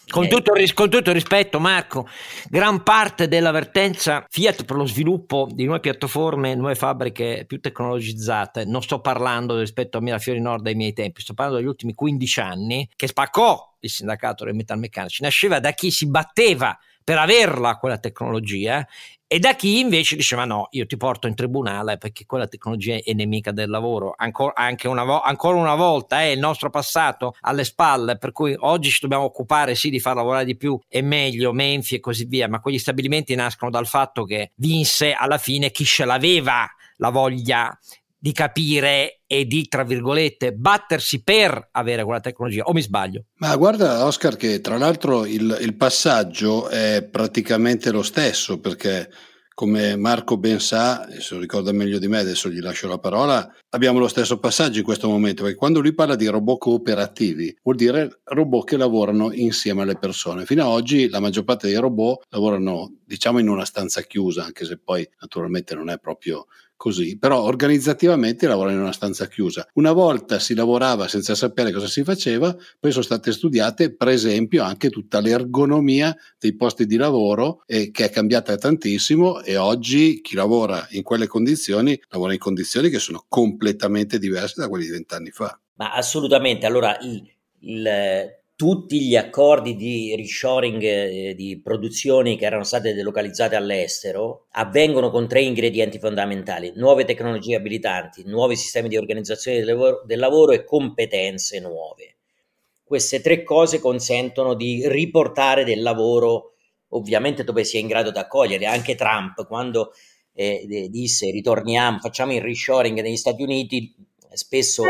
Con tutto, con tutto, il rispetto, Marco, gran parte dell'avvertenza Fiat per lo sviluppo di nuove piattaforme, nuove fabbriche più tecnologizzate, non sto parlando rispetto a Mirafiori Nord ai miei tempi, sto parlando degli ultimi 15 anni, che spaccò il sindacato dei metalmeccanici, nasceva da chi si batteva per averla quella tecnologia e da chi invece diceva no, io ti porto in tribunale perché quella tecnologia è nemica del lavoro. Ancora, una, vo- ancora una volta è il nostro passato alle spalle, per cui oggi ci dobbiamo occupare sì di far lavorare di più e meglio, Menfi e così via, ma quegli stabilimenti nascono dal fatto che vinse alla fine chi ce l'aveva la voglia di capire e di, tra virgolette, battersi per avere quella tecnologia, o mi sbaglio? Ma guarda Oscar che tra l'altro il, il passaggio è praticamente lo stesso perché come Marco ben sa, e se lo ricorda meglio di me, adesso gli lascio la parola, abbiamo lo stesso passaggio in questo momento, perché quando lui parla di robot cooperativi, vuol dire robot che lavorano insieme alle persone. Fino ad oggi la maggior parte dei robot lavorano, diciamo, in una stanza chiusa, anche se poi naturalmente non è proprio così, però organizzativamente lavorano in una stanza chiusa. Una volta si lavorava senza sapere cosa si faceva, poi sono state studiate, per esempio, anche tutta l'ergonomia dei posti di lavoro eh, che è cambiata tantissimo e oggi chi lavora in quelle condizioni lavora in condizioni che sono completamente diverse da quelle di vent'anni fa. Ma assolutamente, allora il, il tutti gli accordi di reshoring eh, di produzioni che erano state delocalizzate all'estero avvengono con tre ingredienti fondamentali: nuove tecnologie abilitanti, nuovi sistemi di organizzazione del lavoro, del lavoro e competenze nuove. Queste tre cose consentono di riportare del lavoro, ovviamente dove si è in grado di accogliere. Anche Trump, quando eh, disse ritorniamo, facciamo il reshoring negli Stati Uniti, spesso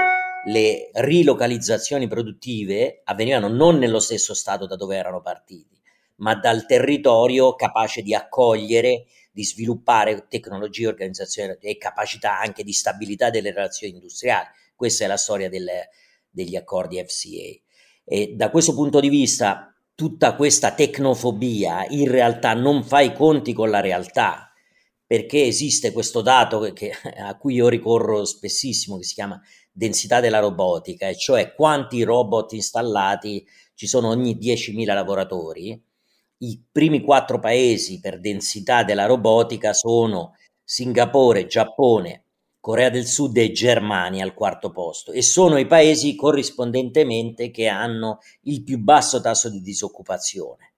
le rilocalizzazioni produttive avvenivano non nello stesso stato da dove erano partiti, ma dal territorio capace di accogliere, di sviluppare tecnologie, organizzazione e capacità anche di stabilità delle relazioni industriali. Questa è la storia delle, degli accordi FCA. E da questo punto di vista, tutta questa tecnofobia in realtà non fa i conti con la realtà, perché esiste questo dato che, a cui io ricorro spessissimo, che si chiama densità della robotica, e cioè quanti robot installati ci sono ogni 10.000 lavoratori, i primi quattro paesi per densità della robotica sono Singapore, Giappone, Corea del Sud e Germania al quarto posto e sono i paesi corrispondentemente che hanno il più basso tasso di disoccupazione.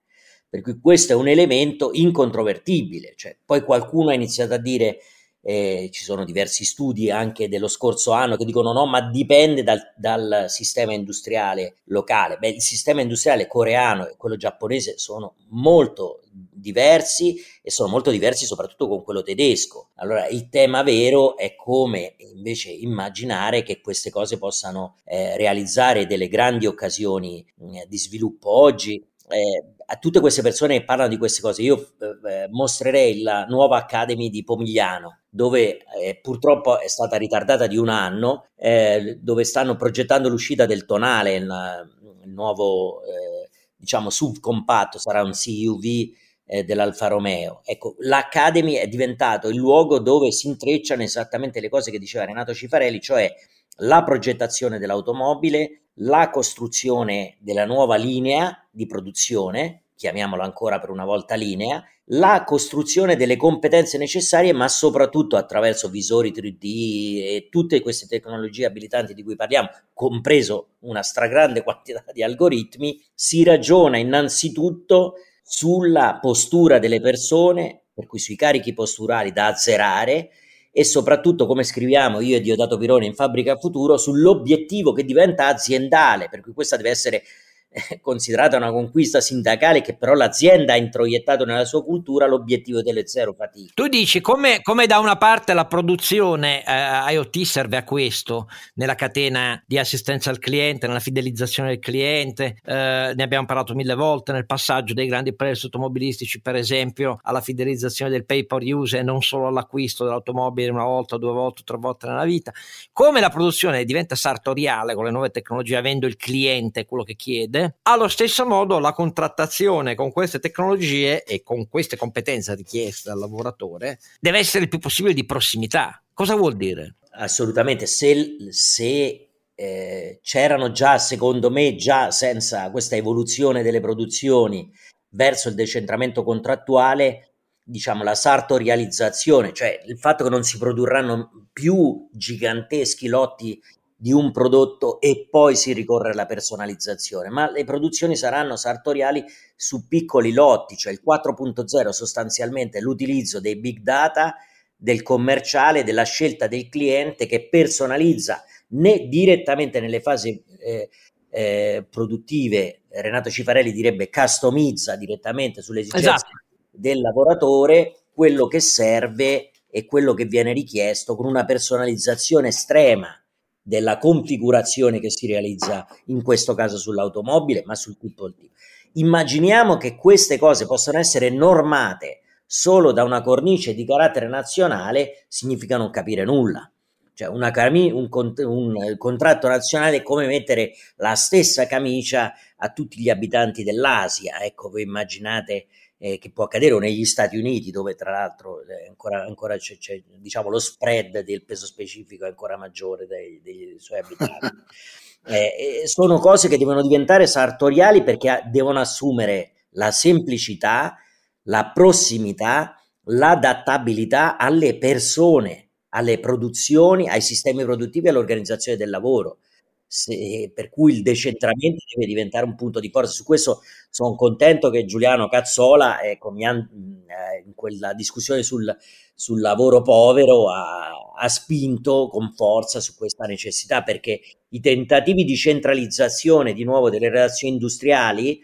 Per cui questo è un elemento incontrovertibile. Cioè, poi qualcuno ha iniziato a dire eh, ci sono diversi studi anche dello scorso anno che dicono no, ma dipende dal, dal, sistema industriale locale. Beh, il sistema industriale coreano e quello giapponese sono molto diversi e sono molto diversi soprattutto con quello tedesco. Allora il tema vero è come invece immaginare che queste cose possano eh, realizzare delle grandi occasioni eh, di sviluppo oggi. Eh, a tutte queste persone che parlano di queste cose, io eh, eh mostrerei la nuova Academy di Pomigliano, dove eh, purtroppo è stata ritardata di un anno, eh, dove stanno progettando l'uscita del tonale, il, il nuovo eh, diciamo subcompatto, sarà un CUV eh, dell'Alfa Romeo. Ecco, l'Academy è diventato il luogo dove si intrecciano esattamente le cose che diceva Renato Cifarelli, cioè la progettazione dell'automobile, la costruzione della nuova linea di produzione, chiamiamola ancora per una volta linea, la costruzione delle competenze necessarie, ma soprattutto attraverso visori 3D e tutte queste tecnologie abilitanti di cui parliamo, compreso una stragrande quantità di algoritmi, si ragiona innanzitutto sulla postura delle persone, per cui sui carichi posturali da azzerare e soprattutto, come scriviamo io e Diodato Pirone in Fabbrica Futuro, sull'obiettivo che diventa aziendale, per cui questa deve essere considerata una conquista sindacale che però l'azienda ha introiettato nella sua cultura l'obiettivo delle zero fatiche. Tu dici come, come da una parte la produzione eh, IoT serve a questo nella catena di assistenza al cliente, nella fidelizzazione del cliente, eh, ne abbiamo parlato mille volte nel passaggio dei grandi prezzi automobilistici per esempio alla fidelizzazione del pay per use e non solo all'acquisto dell'automobile una volta, due volte, tre volte nella vita, come la produzione diventa sartoriale con le nuove tecnologie avendo il cliente quello che chiede allo stesso modo la contrattazione con queste tecnologie e con queste competenze richieste dal lavoratore deve essere il più possibile di prossimità. Cosa vuol dire? Assolutamente, se, se eh, c'erano già, secondo me, già senza questa evoluzione delle produzioni verso il decentramento contrattuale, diciamo la sartorializzazione, cioè il fatto che non si produrranno più giganteschi lotti di un prodotto e poi si ricorre alla personalizzazione, ma le produzioni saranno sartoriali su piccoli lotti, cioè il 4.0 sostanzialmente l'utilizzo dei big data, del commerciale, della scelta del cliente che personalizza né direttamente nelle fasi eh, eh, produttive, Renato Cifarelli direbbe customizza direttamente sulle esigenze esatto. del lavoratore quello che serve e quello che viene richiesto con una personalizzazione estrema della configurazione che si realizza in questo caso sull'automobile, ma sul tutto. Immaginiamo che queste cose possano essere normate solo da una cornice di carattere nazionale, significa non capire nulla. Cioè una cami- un, cont- un contratto nazionale è come mettere la stessa camicia a tutti gli abitanti dell'Asia. Ecco, voi immaginate eh, che può accadere o negli Stati Uniti dove tra l'altro eh, ancora, ancora c'è, c'è, diciamo, lo spread del peso specifico è ancora maggiore dei, dei suoi abitanti. eh, sono cose che devono diventare sartoriali perché devono assumere la semplicità, la prossimità, l'adattabilità alle persone, alle produzioni, ai sistemi produttivi e all'organizzazione del lavoro se, per cui il decentramento deve diventare un punto di forza. Su questo sono contento che Giuliano Cazzola, ecco, eh, in quella discussione sul, sul lavoro povero, ha, ha, spinto con forza su questa necessità, perché i tentativi di centralizzazione di nuovo delle relazioni industriali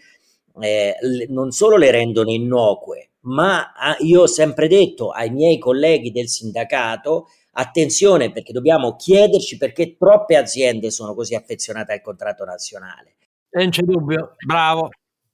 eh, non solo le rendono innocue, ma ah, io ho sempre detto ai miei colleghi del sindacato Attenzione perché dobbiamo chiederci perché troppe aziende sono così affezionate al contratto nazionale. Non c'è dubbio, bravo,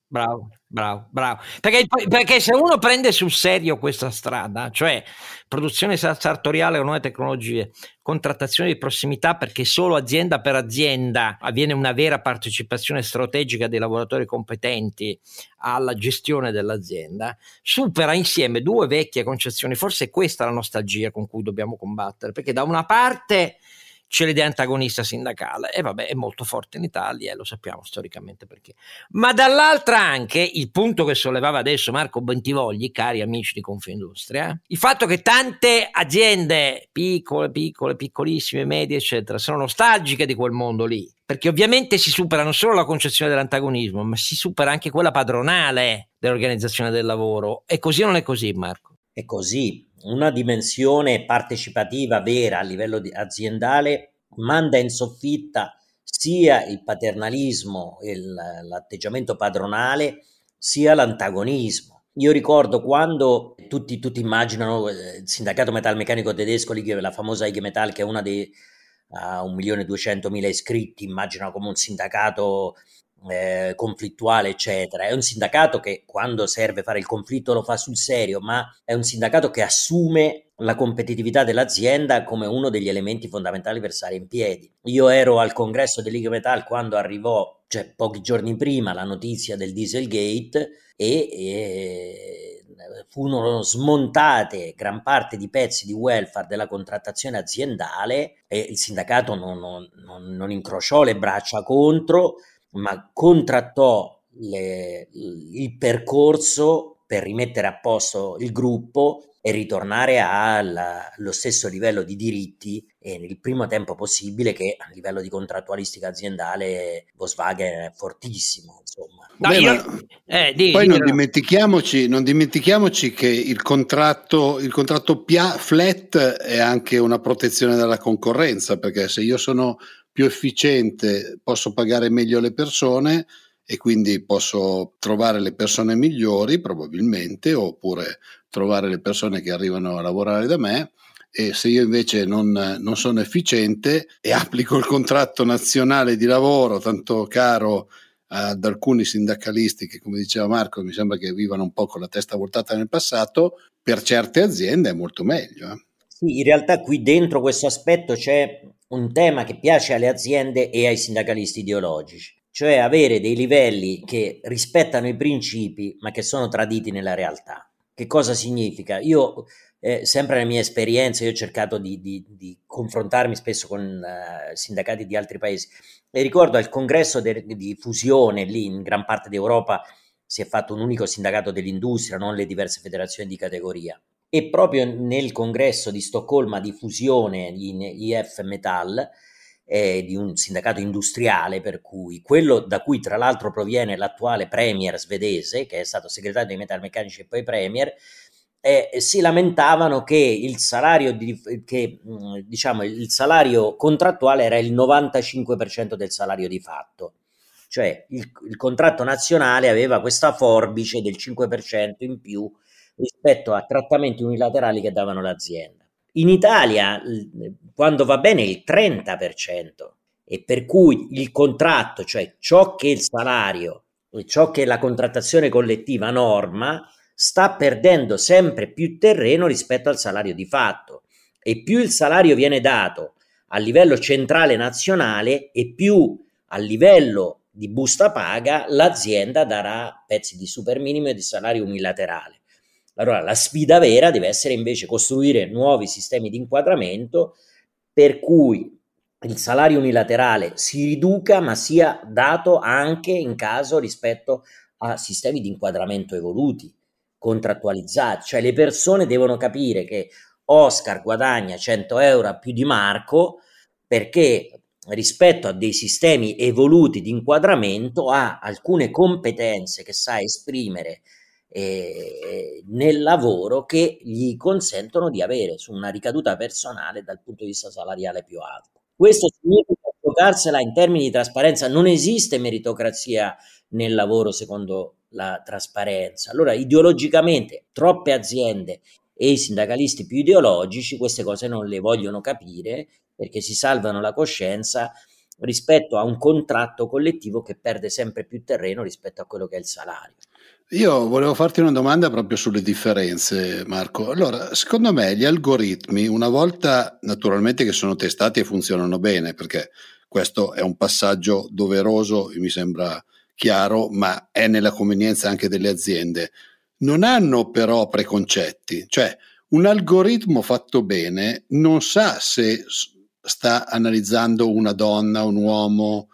bravo. Bravo, bravo. Perché, perché, se uno prende sul serio questa strada, cioè produzione sartoriale con nuove tecnologie, contrattazione di prossimità, perché solo azienda per azienda avviene una vera partecipazione strategica dei lavoratori competenti alla gestione dell'azienda, supera insieme due vecchie concezioni. Forse questa è la nostalgia con cui dobbiamo combattere, perché da una parte c'è l'idea antagonista sindacale e vabbè è molto forte in Italia e lo sappiamo storicamente perché. Ma dall'altra anche il punto che sollevava adesso Marco Bentivogli, cari amici di Confindustria, il fatto che tante aziende piccole, piccole, piccolissime, medie eccetera sono nostalgiche di quel mondo lì perché ovviamente si supera non solo la concezione dell'antagonismo, ma si supera anche quella padronale dell'organizzazione del lavoro. E così non è così, Marco. È così. Una dimensione partecipativa vera a livello aziendale manda in soffitta sia il paternalismo, il, l'atteggiamento padronale, sia l'antagonismo. Io ricordo quando tutti, tutti immaginano eh, il sindacato metalmeccanico tedesco, la famosa IG Metall, che è una dei a 1.200.000 iscritti, immagino come un sindacato eh, conflittuale, eccetera. È un sindacato che quando serve fare il conflitto lo fa sul serio, ma è un sindacato che assume la competitività dell'azienda come uno degli elementi fondamentali per stare in piedi. Io ero al congresso dell'Iga Metal quando arrivò, cioè pochi giorni prima, la notizia del Dieselgate e, e furono smontate gran parte di pezzi di welfare della contrattazione aziendale e il sindacato non, non, non incrociò le braccia contro, ma contrattò le, il percorso per rimettere a posto il gruppo e ritornare allo stesso livello di diritti e nel primo tempo possibile che a livello di contrattualistica aziendale Volkswagen è fortissimo insomma. No, Beh, io... eh, di, poi di, non, dimentichiamoci, non, dimentichiamoci, che il contratto, il contratto pia, flat è anche una protezione dalla concorrenza perché se io sono più efficiente posso pagare meglio le persone e quindi posso trovare le persone migliori probabilmente oppure trovare le persone che arrivano a lavorare da me e se io invece non, non, sono efficiente e applico il contratto nazionale di lavoro tanto caro ad alcuni sindacalisti che come diceva Marco mi sembra che vivano un po' con la testa voltata nel passato, per certe aziende è molto meglio. Eh. Sì, in realtà qui dentro questo aspetto c'è un tema che piace alle aziende e ai sindacalisti ideologici cioè avere dei livelli che rispettano i principi ma che sono traditi nella realtà. Che cosa significa? Io, eh, sempre nella mia esperienza, io ho cercato di, di, di confrontarmi spesso con uh, sindacati di altri paesi e ricordo al congresso de, di fusione lì in gran parte d'Europa si è fatto un unico sindacato dell'industria, non le diverse federazioni di categoria. E proprio nel congresso di Stoccolma di fusione in IF Metal, eh, di un sindacato industriale, per cui quello da cui tra l'altro proviene l'attuale premier svedese, che è stato segretario dei metalmeccanici e poi premier, eh, si lamentavano che il salario, di, che, diciamo, il salario contrattuale era il 95% del salario di fatto. Cioè il, il contratto nazionale aveva questa forbice del 5% in più rispetto a trattamenti unilaterali che davano l'azienda. In Italia, quando va bene, il 30%, e per cui il contratto, cioè ciò che il salario, ciò che la contrattazione collettiva norma, sta perdendo sempre più terreno rispetto al salario di fatto. E più il salario viene dato a livello centrale nazionale e più a livello di busta paga l'azienda darà pezzi di super minimo e di salario unilaterale. Allora la sfida vera deve essere invece costruire nuovi sistemi di inquadramento per cui il salario unilaterale si riduca ma sia dato anche in caso rispetto a sistemi di inquadramento evoluti, contrattualizzati, cioè le persone devono capire che Oscar guadagna 100 euro a più di Marco perché rispetto a dei sistemi evoluti di inquadramento ha alcune competenze che sa esprimere eh, nel lavoro che gli consentono di avere su una ricaduta personale dal punto di vista salariale più alto. Questo significa giocarsela in termini di trasparenza. Non esiste meritocrazia nel lavoro secondo la trasparenza. Allora, ideologicamente, troppe aziende e i sindacalisti più ideologici queste cose non le vogliono capire perché si salvano la coscienza rispetto a un contratto collettivo che perde sempre più terreno rispetto a quello che è il salario. Io volevo farti una domanda proprio sulle differenze, Marco. Allora, secondo me gli algoritmi, una volta naturalmente che sono testati e funzionano bene, perché questo è un passaggio doveroso, mi sembra chiaro, ma è nella convenienza anche delle aziende, non hanno però preconcetti, cioè un algoritmo fatto bene non sa se sta analizzando una donna, un uomo,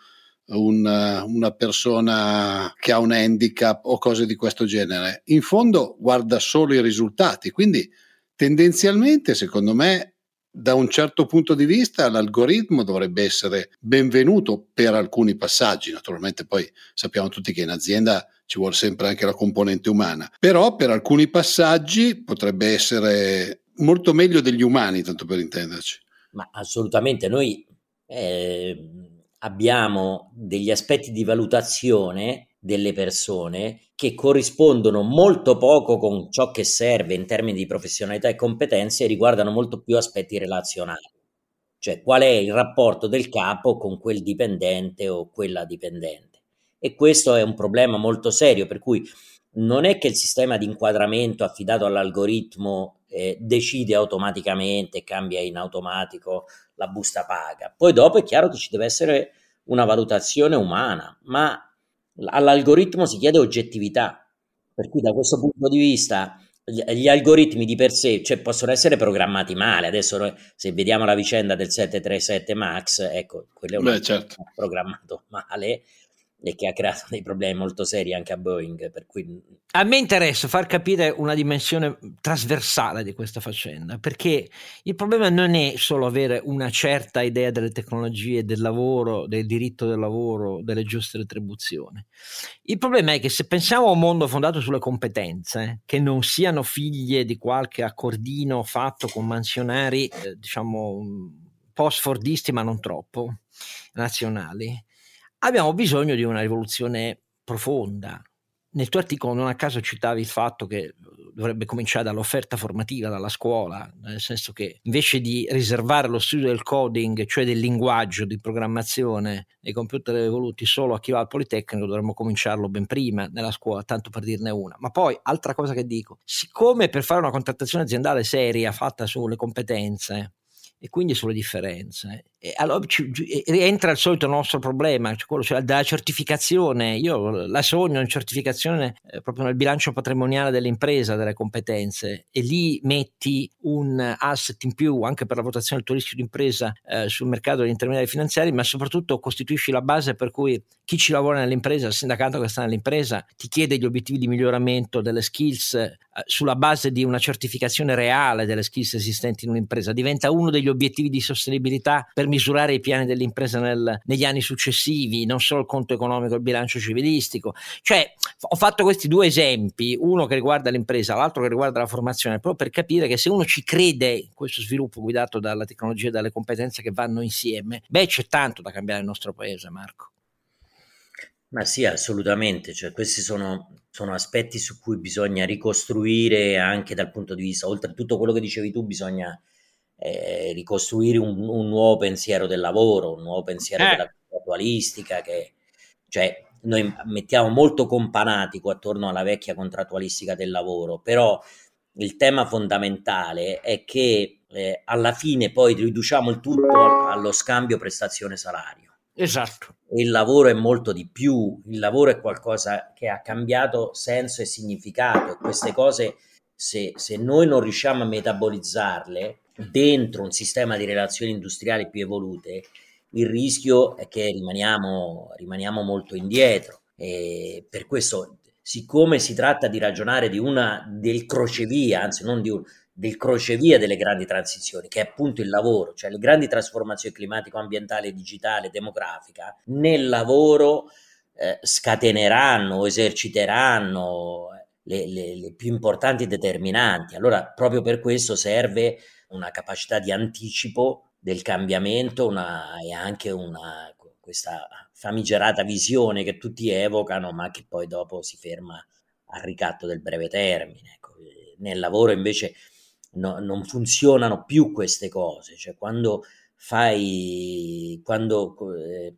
un, una persona che ha un handicap o cose di questo genere. In fondo guarda solo i risultati, quindi tendenzialmente secondo me da un certo punto di vista l'algoritmo dovrebbe essere benvenuto per alcuni passaggi, naturalmente poi sappiamo tutti che in azienda ci vuole sempre anche la componente umana, però per alcuni passaggi potrebbe essere molto meglio degli umani, tanto per intenderci. Ma assolutamente, noi eh, abbiamo degli aspetti di valutazione delle persone che corrispondono molto poco con ciò che serve in termini di professionalità e competenze e riguardano molto più aspetti relazionali. Cioè qual è il rapporto del capo con quel dipendente o quella dipendente. E questo è un problema molto serio, per cui non è che il sistema di inquadramento affidato all'algoritmo eh, decide automaticamente, cambia in automatico la busta paga. Poi dopo è chiaro che ci deve essere una valutazione umana, ma all'algoritmo si chiede oggettività, per cui da questo punto di vista gli, algoritmi di per sé cioè, possono essere programmati male. Adesso se vediamo la vicenda del 737 Max, ecco, quello è un Beh, certo. programmato male e che ha creato dei problemi molto seri anche a Boeing. Cui... A me interessa far capire una dimensione trasversale di questa faccenda, perché il problema non è solo avere una certa idea delle tecnologie, del lavoro, del diritto del lavoro, delle giuste retribuzioni. Il problema è che se pensiamo a un mondo fondato sulle competenze, che non siano figlie di qualche accordino fatto con mansionari, eh, diciamo, post-fordisti ma non troppo, nazionali, abbiamo bisogno di una rivoluzione profonda. Nel tuo articolo non a caso citavi il fatto che dovrebbe cominciare dall'offerta formativa, dalla scuola, nel senso che invece di riservare lo studio del coding, cioè del linguaggio di programmazione dei computer evoluti solo a chi va al Politecnico, dovremmo cominciarlo ben prima nella scuola, tanto per dirne una. Ma poi, altra cosa che dico, siccome per fare una contrattazione aziendale seria fatta sulle competenze e quindi sulle differenze. E allora ci, rientra il solito nostro problema, cioè quello cioè della certificazione. Io la sogno in certificazione eh, proprio nel bilancio patrimoniale dell'impresa, delle competenze, e lì metti un asset in più anche per la votazione del tuo rischio d'impresa eh, sul mercato degli intermediari finanziari, ma soprattutto costituisci la base per cui chi ci lavora nell'impresa, il sindacato che sta nell'impresa, ti chiede gli obiettivi di miglioramento delle skills eh, sulla base di una certificazione reale delle skills esistenti in un'impresa. Diventa uno degli obiettivi di sostenibilità per misurare i piani dell'impresa nel, negli anni successivi, non solo il conto economico, il bilancio civilistico. Cioè, ho fatto questi due esempi, uno che riguarda l'impresa, l'altro che riguarda la formazione, proprio per capire che se uno ci crede in questo sviluppo guidato dalla tecnologia e dalle competenze che vanno insieme, beh, c'è tanto da cambiare nel nostro paese, Marco. Ma sì, assolutamente, cioè, questi sono, sono, aspetti su cui bisogna ricostruire anche dal punto di vista, oltre a tutto quello che dicevi tu, bisogna eh, ricostruire un, un, nuovo pensiero del lavoro, un nuovo pensiero eh. della contrattualistica, che, cioè noi mettiamo molto companatico attorno alla vecchia contrattualistica del lavoro, però il tema fondamentale è che eh, alla fine poi riduciamo il tutto allo scambio prestazione-salario. Esatto. Il lavoro è molto di più, il lavoro è qualcosa che ha cambiato senso e significato e queste cose, se, se noi non riusciamo a metabolizzarle dentro un sistema di relazioni industriali più evolute, il rischio è che rimaniamo, rimaniamo molto indietro. E per questo, siccome si tratta di ragionare di una del crocevia, anzi non di un, del crocevia delle grandi transizioni, che è appunto il lavoro, cioè le grandi trasformazioni climatico-ambientale, digitale, demografica, nel lavoro eh, scateneranno eserciteranno le, le, le più importanti determinanti. Allora, proprio per questo serve una capacità di anticipo del cambiamento una, e anche una, questa famigerata visione che tutti evocano, ma che poi dopo si ferma al ricatto del breve termine. Ecco, nel lavoro invece no, non funzionano più queste cose, cioè quando fai quando eh,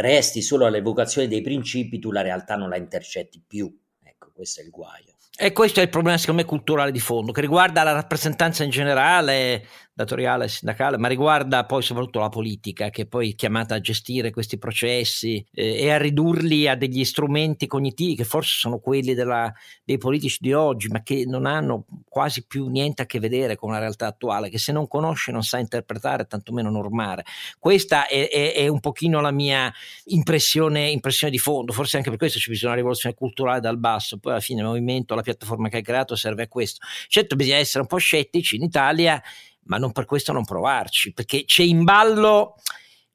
resti solo all'evocazione dei principi, tu la realtà non la intercetti più. Ecco, questo è il guaio. E questo è il problema, secondo me, culturale di fondo, che riguarda la rappresentanza in generale datoriale, sindacale, ma riguarda poi soprattutto la politica che è poi chiamata a gestire questi processi eh, e a ridurli a degli strumenti cognitivi che forse sono quelli della, dei politici di oggi, ma che non hanno quasi più niente a che vedere con la realtà attuale, che se non conosce non sa interpretare, tantomeno normare. Questa è, è, è un pochino la mia impressione, impressione di fondo, forse anche per questo c'è bisogno di una rivoluzione culturale dal basso, poi alla fine il movimento, la piattaforma che hai creato serve a questo. Certo bisogna essere un po' scettici in Italia ma non per questo non provarci, perché c'è in ballo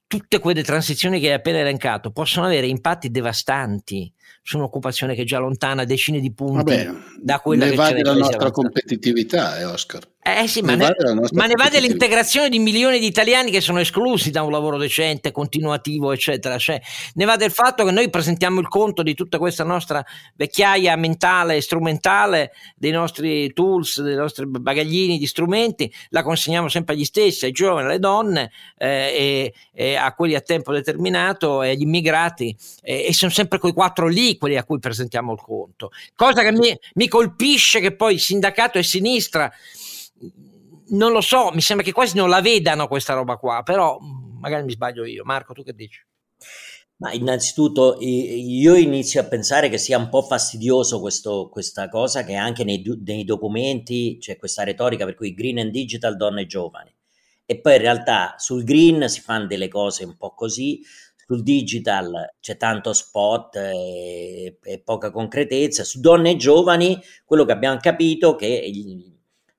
tutte quelle transizioni che hai appena elencato, possono avere impatti devastanti su un'occupazione che è già lontana decine di punti Vabbè, da quella ne che va della nostra avanzata. competitività, eh, Oscar. Eh sì, ma ne, ne, ma ne va dell'integrazione di milioni di italiani che sono esclusi da un lavoro decente, continuativo, eccetera. Cioè, ne va del fatto che noi presentiamo il conto di tutta questa nostra vecchiaia mentale e strumentale, dei nostri tools, dei nostri bagaglini di strumenti, la consegniamo sempre agli stessi, ai giovani, alle donne, eh, e, e, a quelli a tempo determinato e agli immigrati, e, e sono sempre quei quattro lì quelli a cui presentiamo il conto. Cosa che mi, mi colpisce che poi sindacato e sinistra non lo so, mi sembra che quasi non la vedano questa roba qua, però mm, magari mi sbaglio io. Marco, tu che dici? Ma innanzitutto io inizio a pensare che sia un po' fastidioso questo, questa cosa che anche nei, nei, documenti c'è questa retorica per cui green and digital, donne e giovani. E poi in realtà sul green si fanno delle cose un po' così, sul digital c'è tanto spot e, e poca concretezza, su donne e giovani quello che abbiamo capito è che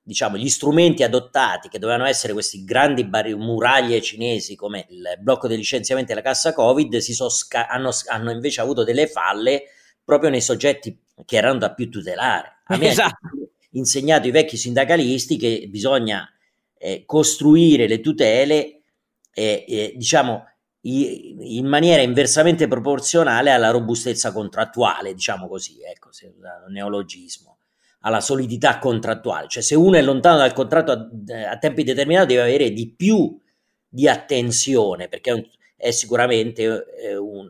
diciamo, gli strumenti adottati, che dovevano essere questi grandi bar- muraglie cinesi come il blocco dei licenziamenti e la cassa Covid, sca- hanno, hanno, invece avuto delle falle proprio nei soggetti che erano da più tutelare. A me esatto. hanno insegnato i vecchi sindacalisti che bisogna eh, costruire le tutele, eh, eh, diciamo, in maniera inversamente proporzionale alla robustezza contrattuale, diciamo così, ecco, se neologismo alla solidità contrattuale, cioè se uno è lontano dal contratto a, a tempi determinati deve avere di più di attenzione perché è, un, è sicuramente è un,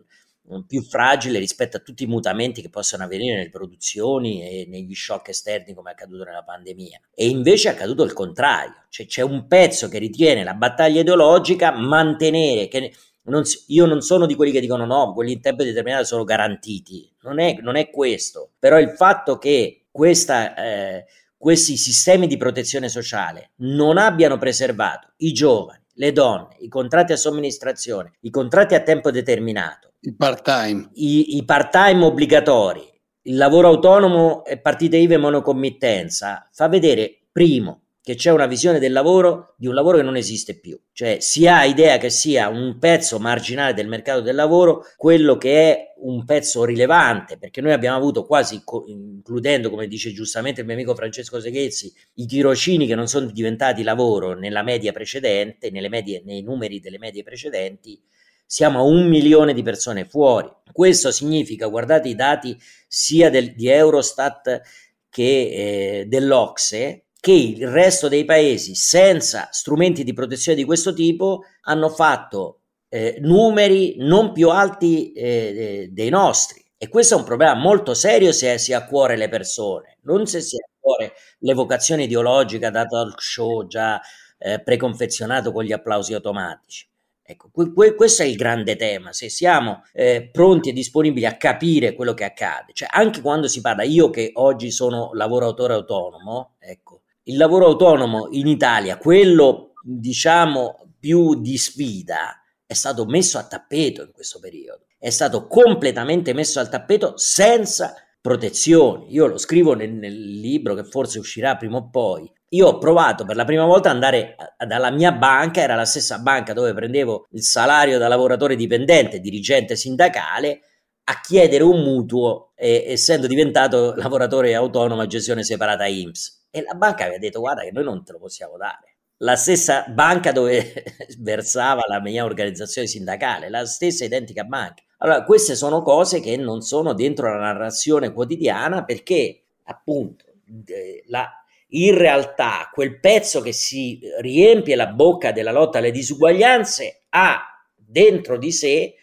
un, più fragile rispetto a tutti i mutamenti che possono avvenire nelle produzioni e negli shock esterni come è accaduto nella pandemia. E invece è accaduto il contrario, cioè c'è un pezzo che ritiene la battaglia ideologica mantenere che non io non sono di quelli che dicono no, quelli in tempo determinato sono garantiti, non è, non è questo, però il fatto che questa, eh, questi sistemi di protezione sociale non abbiano preservato i giovani, le donne, i contratti a somministrazione, i contratti a tempo determinato, i part-time, i, i part-time obbligatori, il lavoro autonomo e partite IVA e monocommittenza, fa vedere, primo, che c'è una visione del lavoro di un lavoro che non esiste più, cioè si ha idea che sia un pezzo marginale del mercato del lavoro quello che è un pezzo rilevante, perché noi abbiamo avuto quasi, includendo come dice giustamente il mio amico Francesco Seghezzi, i tirocini che non sono diventati lavoro nella media precedente, medie, nei numeri delle medie precedenti, siamo a un milione di persone fuori. Questo significa, guardate i dati sia del, di Eurostat che eh, dell'Ocse, che il resto dei paesi senza strumenti di protezione di questo tipo hanno fatto eh, numeri non più alti eh, dei nostri. E questo è un problema molto serio se si ha a cuore le persone, non se si ha a cuore l'evocazione ideologica da talk show già eh, preconfezionato con gli applausi automatici. Ecco, que- questo è il grande tema, se siamo eh, pronti e disponibili a capire quello che accade, cioè anche quando si parla, io che oggi sono lavoratore autonomo, ecco, il lavoro autonomo in Italia, quello diciamo più di sfida, è stato messo a tappeto in questo periodo. È stato completamente messo al tappeto senza protezioni. Io lo scrivo nel, nel libro che forse uscirà prima o poi. Io ho provato per la prima volta ad andare dalla mia banca, era la stessa banca dove prendevo il salario da lavoratore dipendente, dirigente sindacale, a chiedere un mutuo, eh, essendo diventato lavoratore autonomo a gestione separata IMSS. E la banca aveva detto guarda che noi non te lo possiamo dare. La stessa banca dove versava la mia organizzazione sindacale, la stessa identica banca. Allora, queste sono cose che non sono dentro la narrazione quotidiana perché appunto la, in realtà quel pezzo che si riempie la bocca della lotta alle disuguaglianze ha dentro di sé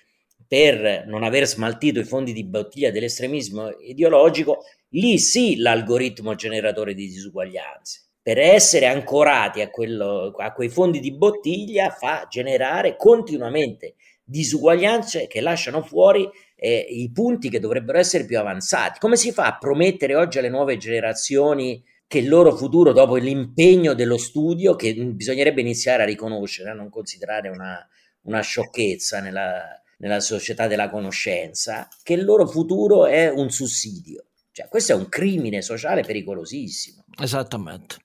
per non aver smaltito i fondi di bottiglia dell'estremismo ideologico lì sì l'algoritmo generatore di disuguaglianze. per essere ancorati a, quello, a quei fondi di bottiglia fa generare continuamente disuguaglianze che lasciano fuori eh, i punti che dovrebbero essere più avanzati. Come si fa a promettere oggi alle nuove generazioni che il loro futuro, dopo l'impegno dello studio, che bisognerebbe iniziare a riconoscere, a non considerare una, una sciocchezza nella, nella società della conoscenza, che il loro futuro è un sussidio. Cioè, questo è un crimine sociale pericolosissimo. Esattamente.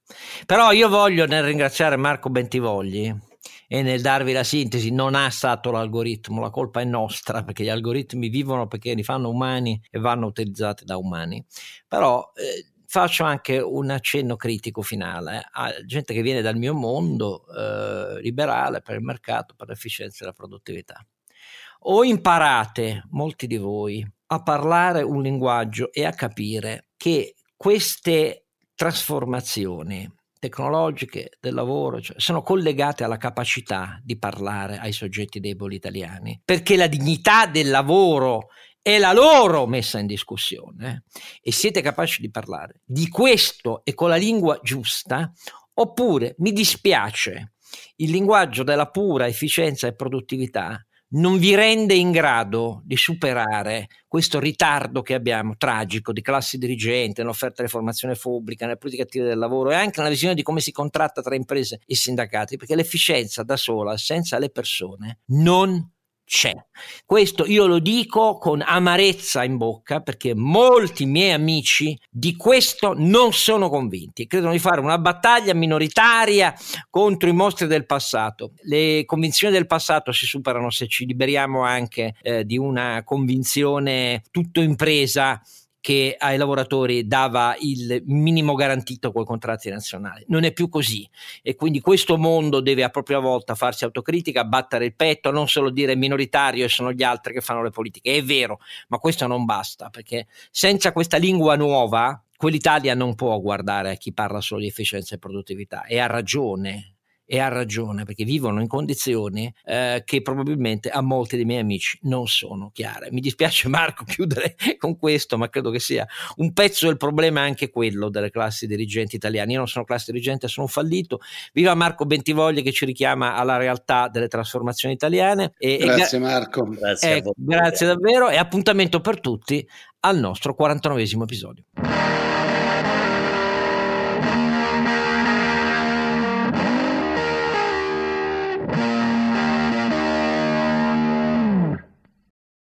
Però io voglio nel ringraziare Marco Bentivogli e nel darvi la sintesi non ha stato l'algoritmo, la colpa è nostra perché gli algoritmi vivono perché li fanno umani e vanno utilizzati da umani. Però eh, faccio anche un accenno critico finale eh, a gente che viene dal mio mondo eh, liberale per il mercato, per l'efficienza e la produttività. O imparate, molti di voi, a parlare un linguaggio e a capire che queste trasformazioni tecnologiche del lavoro cioè, sono collegate alla capacità di parlare ai soggetti deboli italiani, perché la dignità del lavoro è la loro messa in discussione e siete capaci di parlare di questo e con la lingua giusta, oppure mi dispiace, il linguaggio della pura efficienza e produttività non vi rende in grado di superare questo ritardo che abbiamo tragico di classi dirigenti nell'offerta di formazione pubblica, nelle politiche attive del lavoro e anche nella visione di come si contratta tra imprese e sindacati, perché l'efficienza da sola, senza le persone, non c'è. Questo io lo dico con amarezza in bocca perché molti miei amici di questo non sono convinti credono di fare una battaglia minoritaria contro i mostri del passato. Le convinzioni del passato si superano se ci liberiamo anche eh, di una convinzione tutto impresa che ai lavoratori dava il minimo garantito con i contratti nazionali. Non è più così e quindi questo mondo deve a propria volta farsi autocritica, battere il petto, non solo dire minoritario e sono gli altri che fanno le politiche. È vero, ma questo non basta perché senza questa lingua nuova quell'Italia non può guardare a chi parla solo di efficienza e produttività e ha ragione e ha ragione perché vivono in condizioni eh, che probabilmente a molti dei miei amici non sono chiare. Mi dispiace Marco chiudere con questo, ma credo che sia un pezzo del problema anche quello delle classi dirigenti italiane. Io non sono classe dirigente, sono fallito. Viva Marco Bentivoglia che ci richiama alla realtà delle trasformazioni italiane. E, grazie e gra- Marco. Grazie, eh, grazie davvero e appuntamento per tutti al nostro 49 episodio.